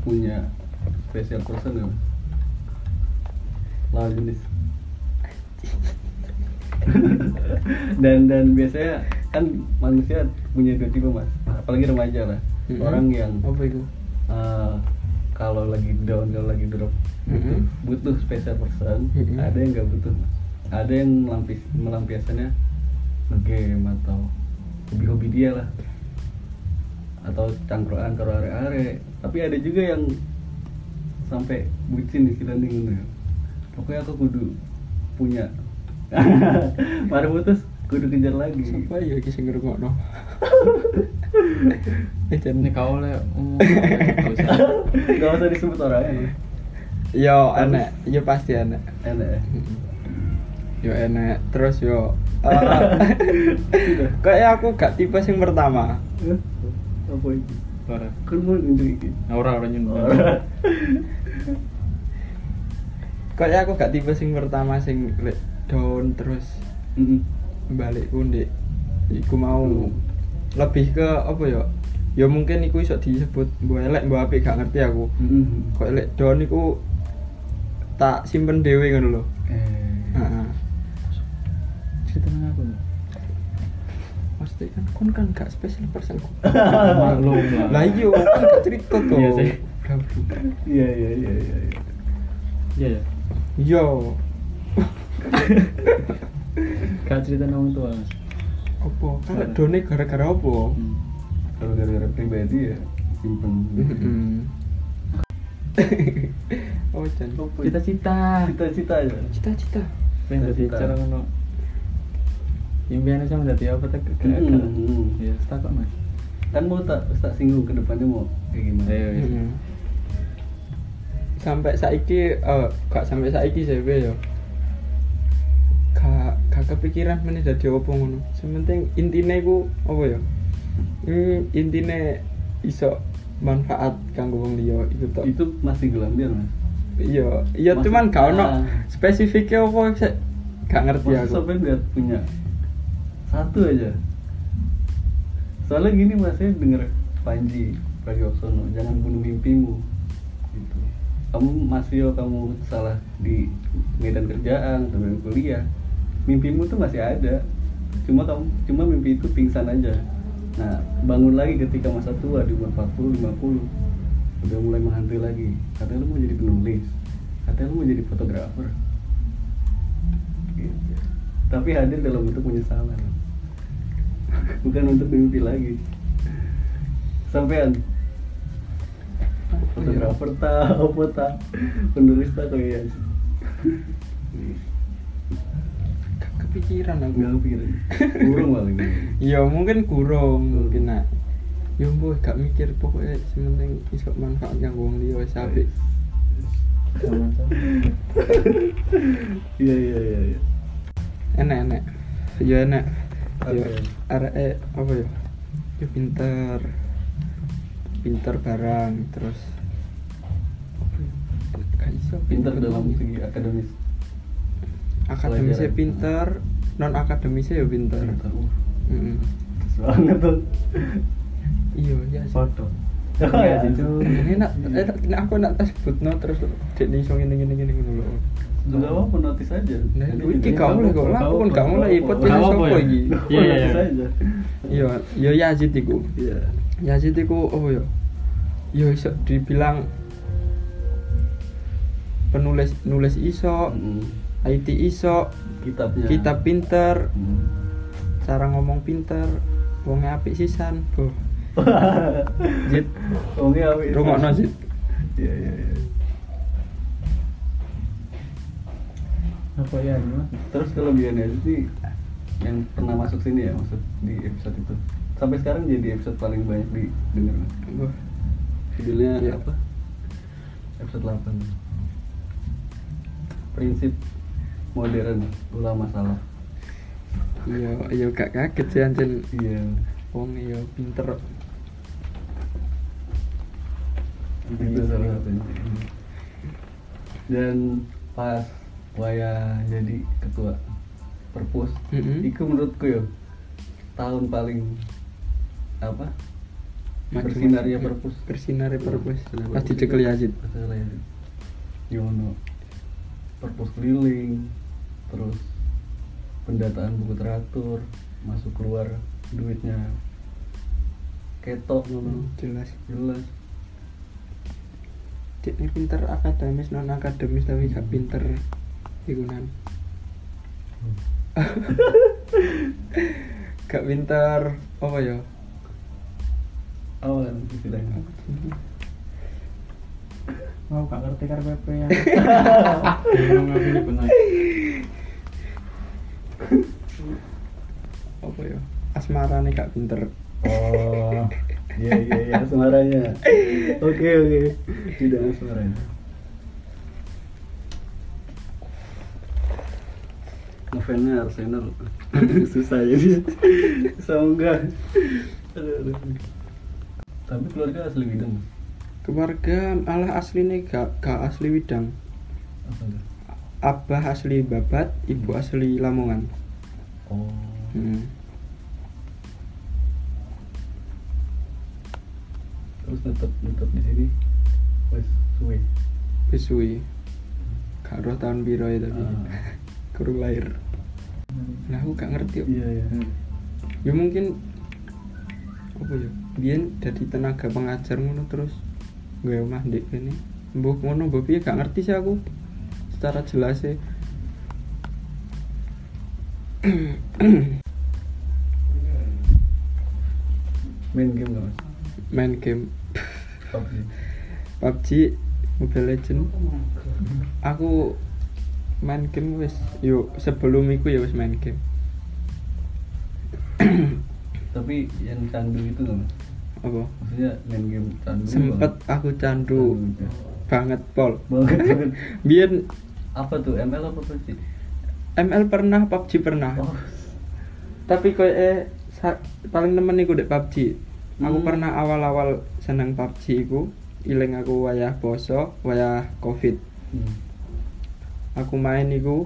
punya special person ya? Lawan jenis. dan dan biasanya kan manusia punya dua tipe mas, apalagi remaja lah. Mhm. Orang yang apa iku? eh, kalau lagi down kalau lagi drop butuh, Mhm. butuh special person, Mhm. ada yang nggak butuh. Ada yang melampis melampiaskannya ngegame atau hobi-hobi dia lah atau cangkruan karo are-are tapi ada juga yang sampai bucin istilahnya gitu pokoknya aku kudu punya baru putus kudu kejar lagi Siapa ya iki sing ngrungokno? Eh Ini kau le gak usah. gak usah disebut orangnya Yo enek, yo pasti enek. enak ya Yo enek, terus yo. Eh, kayak aku gak tipe sing pertama. Apa itu? Ora. kan mau iki. Ora ora. Ora. Kayak aku gak tipe sing pertama sing down terus balik ndek iku mau lebih ke apa ya? Ya mungkin iku iso disebut mbok elek mbok apik gak ngerti aku. Mm-mm. Kok lek down iku tak simpen dhewe ngono lho. eh Heeh. Cerita aku. Pasti kan kon kan gak special person. Maklum lah. Iya, kan gak cerita tuh. Iya sih. iya iya iya iya iya. Iya ya. Iya. Gak cerita nang tua, Mas. Apa? Kan done gara-gara apa? Hmm. kalau gara-gara pribadi ya simpen Heeh. oh, Jan. Cita-cita. cita-cita aja Cita-cita. Pengen jadi cara ngono. Impiannya sama jadi apa tak gak Hmm, gak. hmm. Ya, tak kok, Mas. kan mau tak tak singgung ke depannya mau kayak gimana Ayo, ya. Sampai saiki eh gak sampai saiki sih ya. Gak gak kepikiran meneh dadi apa ngono. Sementing intine iku apa ya? Hmm, intine iso manfaat kanggo wong liya iku tok. itu masih gelambir mas Iya, iya cuman gak ono spesifiknya apa sih? Gak ngerti aku. sampai nggak punya satu aja soalnya gini mas saya denger Panji Pragiwaksono jangan bunuh mimpimu gitu kamu masih kamu salah di medan kerjaan atau kuliah mimpimu tuh masih ada. Cuma kamu cuma mimpi itu pingsan aja. Nah bangun lagi ketika masa tua di umur 40 50 udah mulai menghantui lagi. Katanya lu mau jadi penulis. Katanya lu mau jadi fotografer. Gitu. tapi hadir dalam bentuk penyesalan. Bukan untuk mimpi lagi. Sampean. Fotografer tak apa tak penulis tak kayak Gak kepikiran aku. nggak kepikiran kurang paling Iya mungkin kurang mungkin nak. Ya mbok gak mikir pokoknya sementing iso manfaat kanggo wong liya wis apik. Iya iya iya iya Enak enak. Ya enak. Ya Oke. arek eh, apa ya? Ya pinter. Pinter barang terus ya? Gak iso pinter dalam segi akademis akademisnya pinter, non akademisnya ya pinter. pinter Mm-mm. banget tuh Iya, iya. Foto. Iya, Iya, Cuk. Ini nak, eh, nak- aku nak tas sebutno terus dek nih iso ngene ngene ngene ngono lho. Enggak apa notis aja. Nah, iki kamu lah kok lah, kan kamu lah Gak ini sopo iki. Iya, iya, iya. aja. Iya, ya Yazid iku. Iya. Yazid iku oh ya. Ya iso dibilang penulis nulis iso, Mm. IT iso, Kitabnya. kitab pinter, Mm. cara ngomong pinter, wongnya apik sisan. Zid, Oke, apa itu? rungokno Zid. Iya, iya, iya. Apa ya? Terus kelebihannya sih yang pernah masuk sini ya maksud di episode itu sampai sekarang jadi episode paling banyak didengar Mas. Judulnya Iya. apa episode 8 prinsip modern ulama salah iya iya gak kaget sih iya. Wong iya pinter. Itu salah satunya. Dan pas Waya jadi ketua perpus Mm-mm. itu menurutku ya tahun paling apa? Bersinarnya maju. perpus. bersinarnya perpus. Bersinar pas perpus. dicekel Yazid pas dicekel Yazid Yono perpus keliling terus pendataan buku teratur masuk keluar duitnya. Ketok ngono. Jelas. Jelas. Cik ini pinter akademis non akademis tapi gak pinter ikunan. Gak pinter apa ya? Awan istilahnya. Mau gak ngerti KRPP ya. apa ya? Asmara nih gak pinter. Oh iya iya iya asmaranya. Oke oke. Tidak asmaranya. Ngefansnya Arsenal. Susah jadi susah enggak tapi keluarga asli Widang? Keluarga malah asli nih gak, gak asli Widang. Apa abah asli Babat ibu asli Lamongan. Oh. Hmm. terus tetap tetap di sini? Wes suwe? Wis gak roh tahun biro ya tapi Ah. kurang lahir. Nah aku gak ngerti iya iya. Ya mungkin apa ya? Biyen jadi tenaga pengajar ngono terus. Gue omah ndek kene. Mbok ngono mbok piye? Gak ngerti sih aku secara jelas sih. Main game nggak mas? Main game. PUBG PUBG Mobile Legend aku main game wis yo sebelum iku ya wis main game. Tapi yang candu itu nggak mas? Apa? Maksudnya main game candu sempet aku candu Candu, ya. banget pol. Banget banget. Biyen apa tuh? ML apa PUBG ML pernah PUBG pernah. Oh. Tapi kok eh sa- paling nemen iku dek PUBG aku Hmm. pernah awal-awal seneng PUBG iku iling aku wayah poso wayah covid. Hmm. aku main iku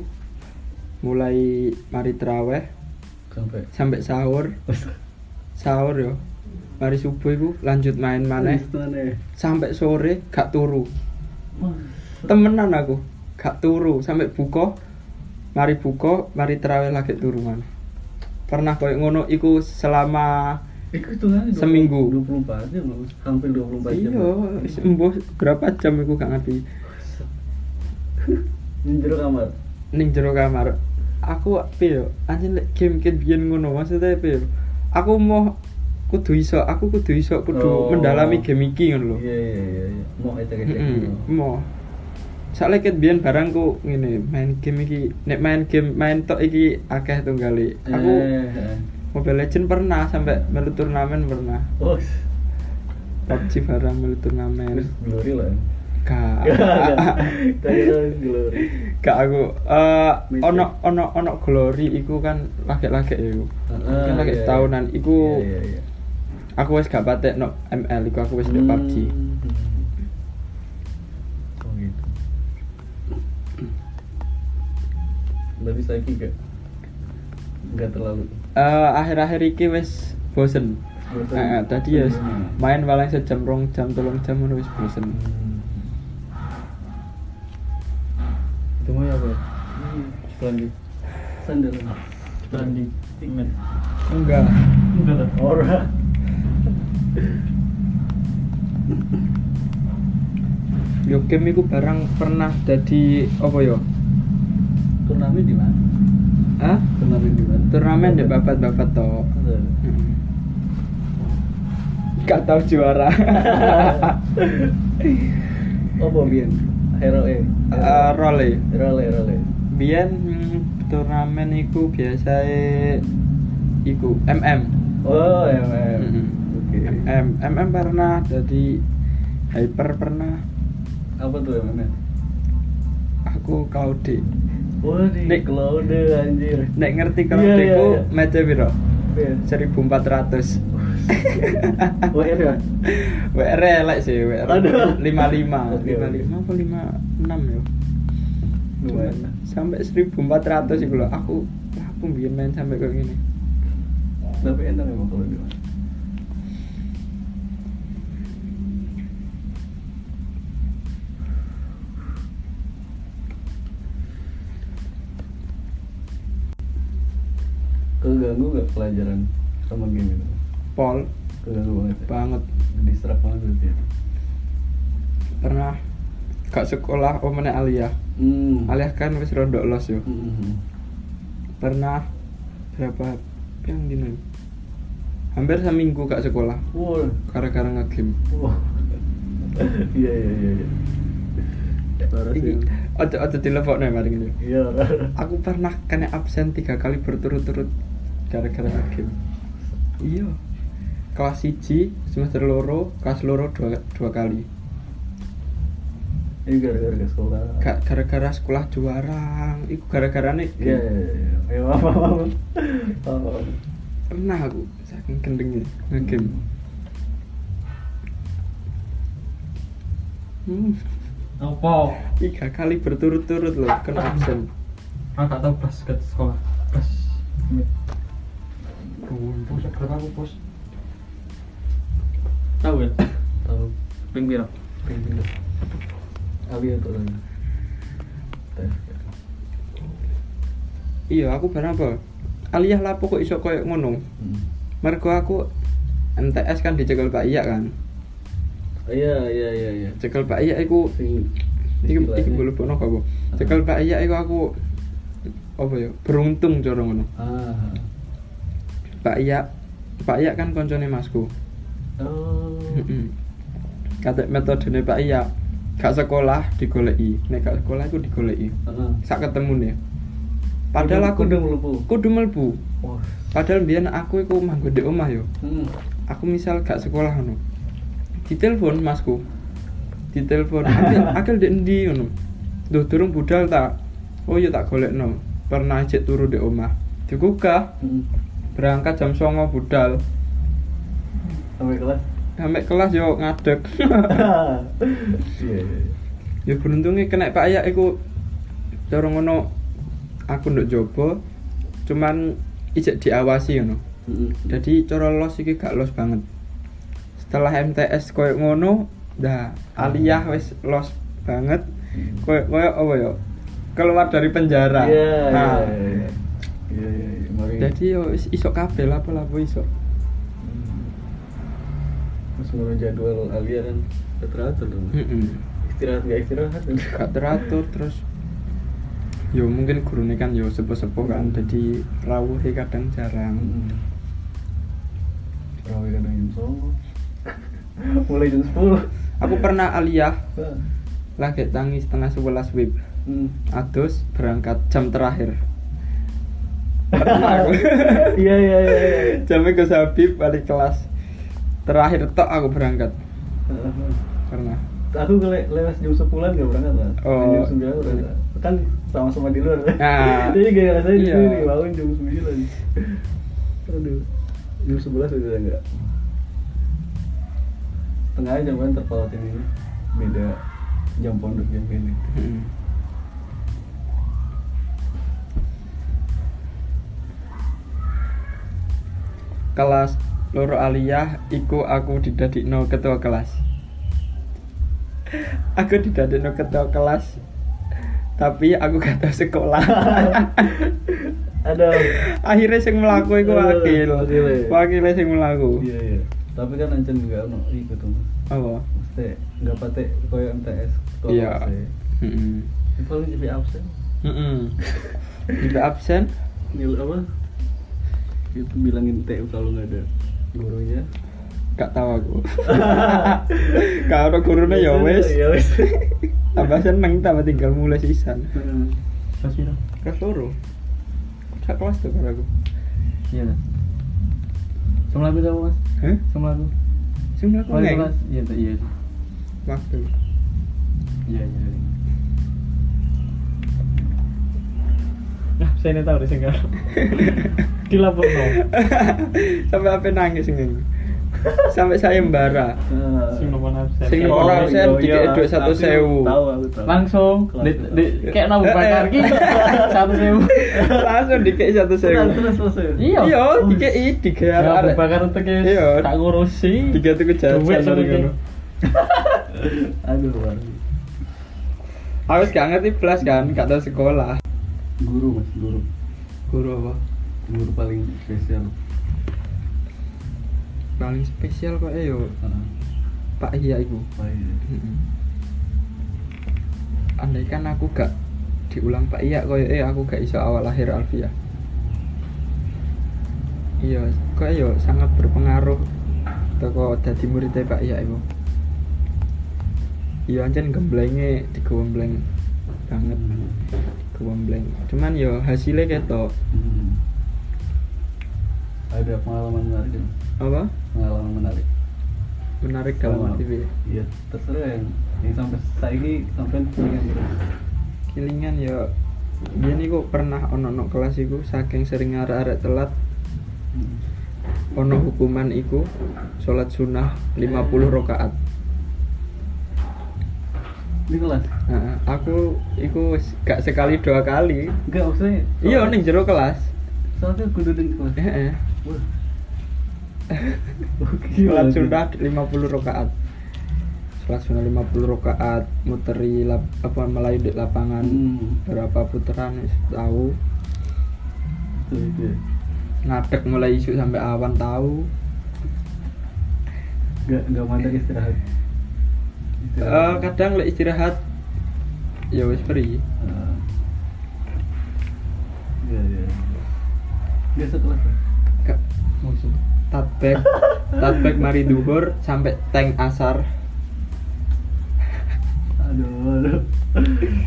mulai mari traweh sampai? sampai sahur. Sahur yo. Mari subuh iku lanjut main maneh. Mana sampai sore gak turu. Temenan aku gak turu sampai buka mari buka mari terawih lagi turu pernah koyo ngono iku selama Iku hitungannya Seminggu. 24 jam hampir 24 jam. iya sembuh berapa jam iku gak ngerti Di jero kamar. ning jero kamar aku piye yo anjing lek game game biyen ngono maksudnya piye yo aku mau kudu iso aku kudu iso kudu Oh. mendalami game iki ngono lho Iya iya iya iya. Mau itu gitu. Mm-mm, mau soalnya ket biyen barangku ngene main game iki nek main game main tok iki akeh tunggali aku Eh, Mobile Legend pernah sampai melu turnamen pernah. Oh, PUBG barang melu turnamen. Glory lah. kan glory. gak aku eh Mistik. ono ono ono glory iku kan lagi-lagi ya iku. Ah, kan lagi iya, tahunan iku aku wis gak patek no ML iku aku wis di PUBG Berarti saya gak nggak terlalu Eh, akhir-akhir iki wis bosen Bosen. Heeh, tadi ya Hmm. main paling sejam rong jam tolong jam ngono wis bosen Hmm. Itu mau ya bro? Setelan di Sandal. setelan di timet. enggak Enggak lah. Ora. yo game iku barang pernah jadi apa yo Turnamen di mana? Hah? Turnamen di mana? turnamen dek babat-babat to Ada. Heeh. gak tahu juara Oh, Bobian. Hero E. Eh, role Role, role. biyen hmm, turnamen iku biasa iku MM Oh, MM. Mm-mm. Oke. MM MM pernah jadi hyper pernah Apa tuh MM? aku Claude Oh, di Nek- Cloud anjir. nek ngerti Iya, Claude iya, iku iya. match piro Iya. 1400 WR ya? WR elek sih WR. 55 Oke, oke. 55 apa 56 ya Lumayan lah. sampai 1400 iku lho aku lah aku biyen main sampai kayak gini Tapi enak emang kalau di Keganggu gak pelajaran sama game itu? pol Keganggu banget ya? banget Distrap banget berarti ya? pernah gak sekolah omane Alia Hmm. Alia kan wis rondok los yo Hmm. pernah berapa yang dino hampir seminggu gak sekolah Wow. gara-gara ngegame Wow. Iya iya iya. iya. Iki ojo ojo dilepokno ya mari Iya. aku pernah kena absen tiga kali berturut-turut gara-gara ngegame iya kelas 1 semester loro kelas loro dua, dua kali Ini gara-gara ke sekolah. gak gara-gara sekolah juara itu gara-gara nih Iya iya iya. Apa apa. pernah aku saking kendengnya ngegame hmm, Apa? tiga kali berturut-turut loh kena absen Aku gak tau basket sekolah. Bas. Bos, gak aku bos. Tahu ya? Tahu. Ping piro? Ping. Ali atau lagi. Tes. iya aku barang apa aliyah lapo kok iso koyo ngono Hmm. mergo aku NTS kan dicekel Pak Iya kan Iya iya iya iya. cekel Pak Iya iku iki iki boleh bono apa cekel Pak Iya iku aku apa ya beruntung cara ngono Ah. Pak Iya. Pak Iya kan koncone masku. Oh. Kata metodene Pak Iya. Gak sekolah digoleki. Nek gak sekolah iku digoleki. Heeh. sak ketemu nih padahal aku kudu mlebu. kudu mlebu. Wah. padahal biyen aku iku manggon di omah yo. Hmm. aku misal gak sekolah ngono. Ditelepon masku. Ditelepon. Akil akil di endi ngono? Duh durung budal tak oh iya tak golekno. Pernah cek turu di omah. Digugah. Hmm. Berangkat jam songo budal Sampai kelas. sampai kelas yo ngadeg Iya iya. iya. ya beruntungnya kena Pak Ayak iku cara ngono aku nduk jobo cuman ijek diawasi ngono Hmm. jadi cara los iki gak los banget setelah MTS koyo ngono dah aliyah wis los banget koyo koyo apa ya keluar dari penjara Iya nah iya iya. Iya iya. iya. Mari. jadi yo wis iso kabeh lah apa iso Hmm. Terus menurut jadwal Alia kan teratur dong. Istirahat nggak istirahat. gak teratur terus yo mungkin gurune kan yo sepuh-sepuh kan jadi rawuh kadang jarang Hmm. Rawi kadang jam songo. Mulai jam sepuluh. aku pernah aliyah Ah. lagi tangi setengah sebelas wib Hmm. adus berangkat jam terakhir. Iya iya iya. iya. jamnya ke Habib balik kelas terakhir tok aku berangkat pernah Aku le lewat jam sepulan gak berangkat lah. Oh. Jam sembilan berangkat. Kan sama-sama di luar. Nah. Jadi gak rasanya di Iya. sini bangun jam sembilan. Aduh. Jam sebelas udah enggak. Tengah jam kan terpaut ini beda jam pondok jam ini. Mm. Kelas loro aliyah iku aku didadikno ketua kelas aku didadikno ketua kelas tapi aku gak tau sekolah Ada. akhirnya sing melaku iku wakil wakile. wakilnya sing melaku Iya iya. Tapi kan ancen juga ono ikut tuh. apa Mesti enggak pate koyo MTS. ketua Iya. ya. Heeh. Paling jadi absen. Heeh. Juga absen Nil apa? Itu bilangin TU kalau nggak ada gurunya. gak tahu aku kalau gurune ya wis Ya wis. tambah seneng tambah tinggal mulai sisan Heeh. Kelas piro? kelas loro sak kelas tuh karo aku Iya lah. Sama lagu sama mas? hah Sama lagu? ngeng kelas? Iya tak iya. waktu Iya iya. Nah, saya ini tahu deh saya Dilapor no. sampai apa nangis ngeng sampai sayembara Sing nomor absen. Sing Oh, nomor absen iya, dikit iya. duit satu sewu. Tahu aku tahu. Langsung di, di kayak nabu bakar gitu. Satu sewu. langsung dikit satu sewu terus selesai. Iya. iya dikit tiga Ya, Abu arek Bakar untuk Iya. tak ngurusi. tiga tuh Duit kayak. ngono Aduh. Aku gak ngerti belas kan gak tau sekolah Guru mas, guru. guru apa Guru paling spesial. paling spesial kok eh yo Heeh. Pak Iya iku Apa ya? Mm-mm. andai kan aku gak diulang Pak Iya koyo eh aku gak iso awal lahir Alfia iya kok yo sangat berpengaruh toko dadi muridnya Pak Iya iku iya ancen gemblenge digembleng banget gembleng cuman yo hasilnya ketok Hmm. Ada pengalaman menarik ya? apa Pengalaman menarik. menarik dalam Sama- arti Iya, terserah yang yang sampai saiki sampai yang terus. Kilingan ya Biyen iku pernah ono ono kelas iku saking sering arek-arek telat Hmm. ono hukuman iku sholat sunnah 50 rakaat. Di kelas? Nah, aku iku gak sekali dua kali. Enggak maksudnya. Iya ning jero kelas. Soalnya kudu di kelas. Sholat sunnah 50 rakaat. Sholat sunnah 50 rakaat muteri lap, apa melayu di lapangan Hmm. berapa putaran tahu ya. ngadeg mulai isu sampai awan tahu Enggak enggak mandang istirahat. Eh, kadang lek istirahat ya wis free Ah. Iya iya. Enggak sekelas. Ya? Musuh. tatbek tatbek mari duhur sampai tank asar Aduh, aduh.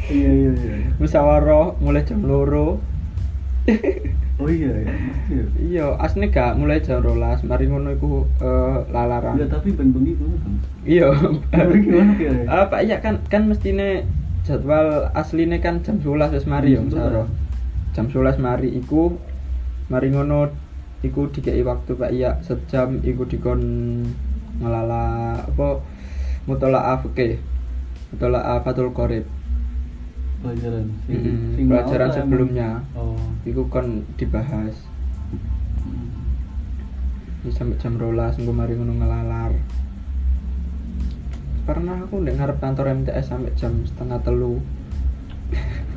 iya iya iya. musyawarah mulai jam loro Oh iya iya. Iya. iya asli gak mulai jam rolas mari ngono iku eh, lalaran Enggak tapi ben bengi kan. iya Gimana ya? Ah, Pak iya kan kan mestine jadwal asline kan jam 11 wis mari ya Jam 11. musyawarah jam 11 mari iku mari ngono iku dikei waktu Pak iya sejam iku dikon ngelala apa mutolaa fikih mutolaa fatul qorib Pelajaran. Sing- sing pelajaran sebelumnya. Oh. iku kon dibahas Ini sampai jam rolas gue mari ngono ngelalar pernah aku ndek ngarep kantor MTS sampai jam setengah telu.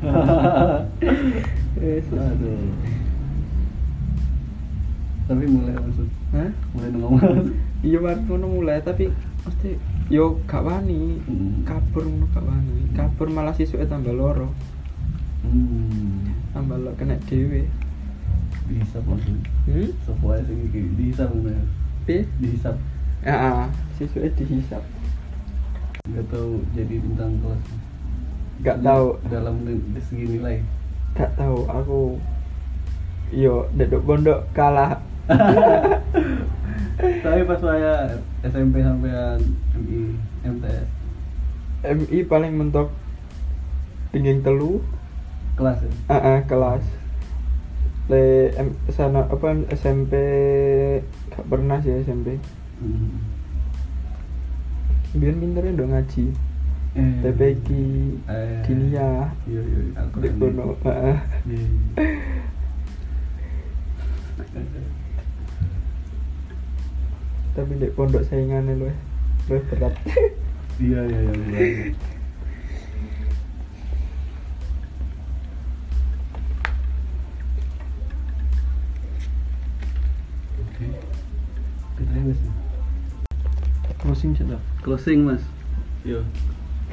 Aduh. Tapi mulai maksud Hah? mulai ngomong. iya ngono mulai tapi mesti yo gak wani Hmm. kabur ngono gak wani kabur malah sisuke tambah loro Hmm. tambah lo kena dhewe Dihisap maksudnya. hmm Sesuai sing iki dihisap bener. piye Dihisap. ah sisuke dihisap Enggak tahu jadi bintang kelas. gak tahu dalam segi nilai. gak tahu aku yo dedok pondok kalah Tapi pas saya SMP sampean MI MTS MI paling mentok tinggi telu kelas ya. ah ah, kelas le M, sana apa SMP gak pernah sih SMP Hmm. biar pinternya dong ngaji Eh. TPQ Eh. Dinia Iya iya. Aku di kono ah, ah. tapi di pondok saingannya loh loh berat Iya iya iya. iya. Oke. Kita wis. Closing sudah. Closing mas. Yo.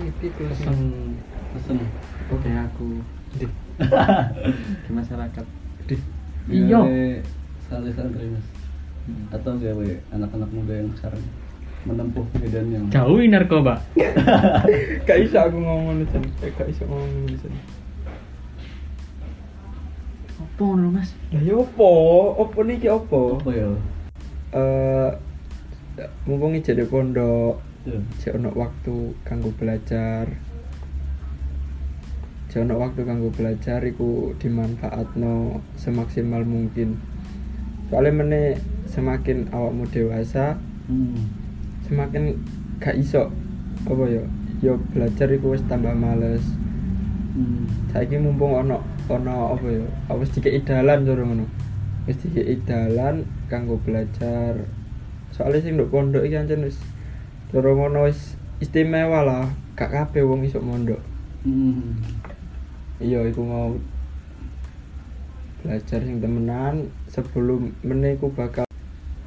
Iki Pesan Pesen. oke aku di di masyarakat. di Iya. Salih santri mas. Atau gawe anak-anak muda yang sekarang menempuh medan yang Jauhi narkoba. gak bisa aku ngomong di sana gak bisa ngomong di sana apa ngono Mas? Lah ya opo? Opo niki opo? apa ya Eh mumpung jadi pondok, jek ono waktu kanggo belajar. Jek ono waktu kanggo belajar iku dimanfaatno semaksimal mungkin. Soalnya meneh semakin awakmu dewasa, hmm. semakin gak iso apa ya? Yo belajar iku wis tambah males. Hmm. Saiki mumpung ono ono apa ya? Wis dikeki dalan jare ngono. Wis dikeki dalan kanggo belajar. Soalnya sing nduk pondok iki ancen wis jare ngono wis istimewa lah. Gak kabeh wong iso mondok. Hmm. Iya, iku mau belajar sing temenan sebelum meneh iku bakal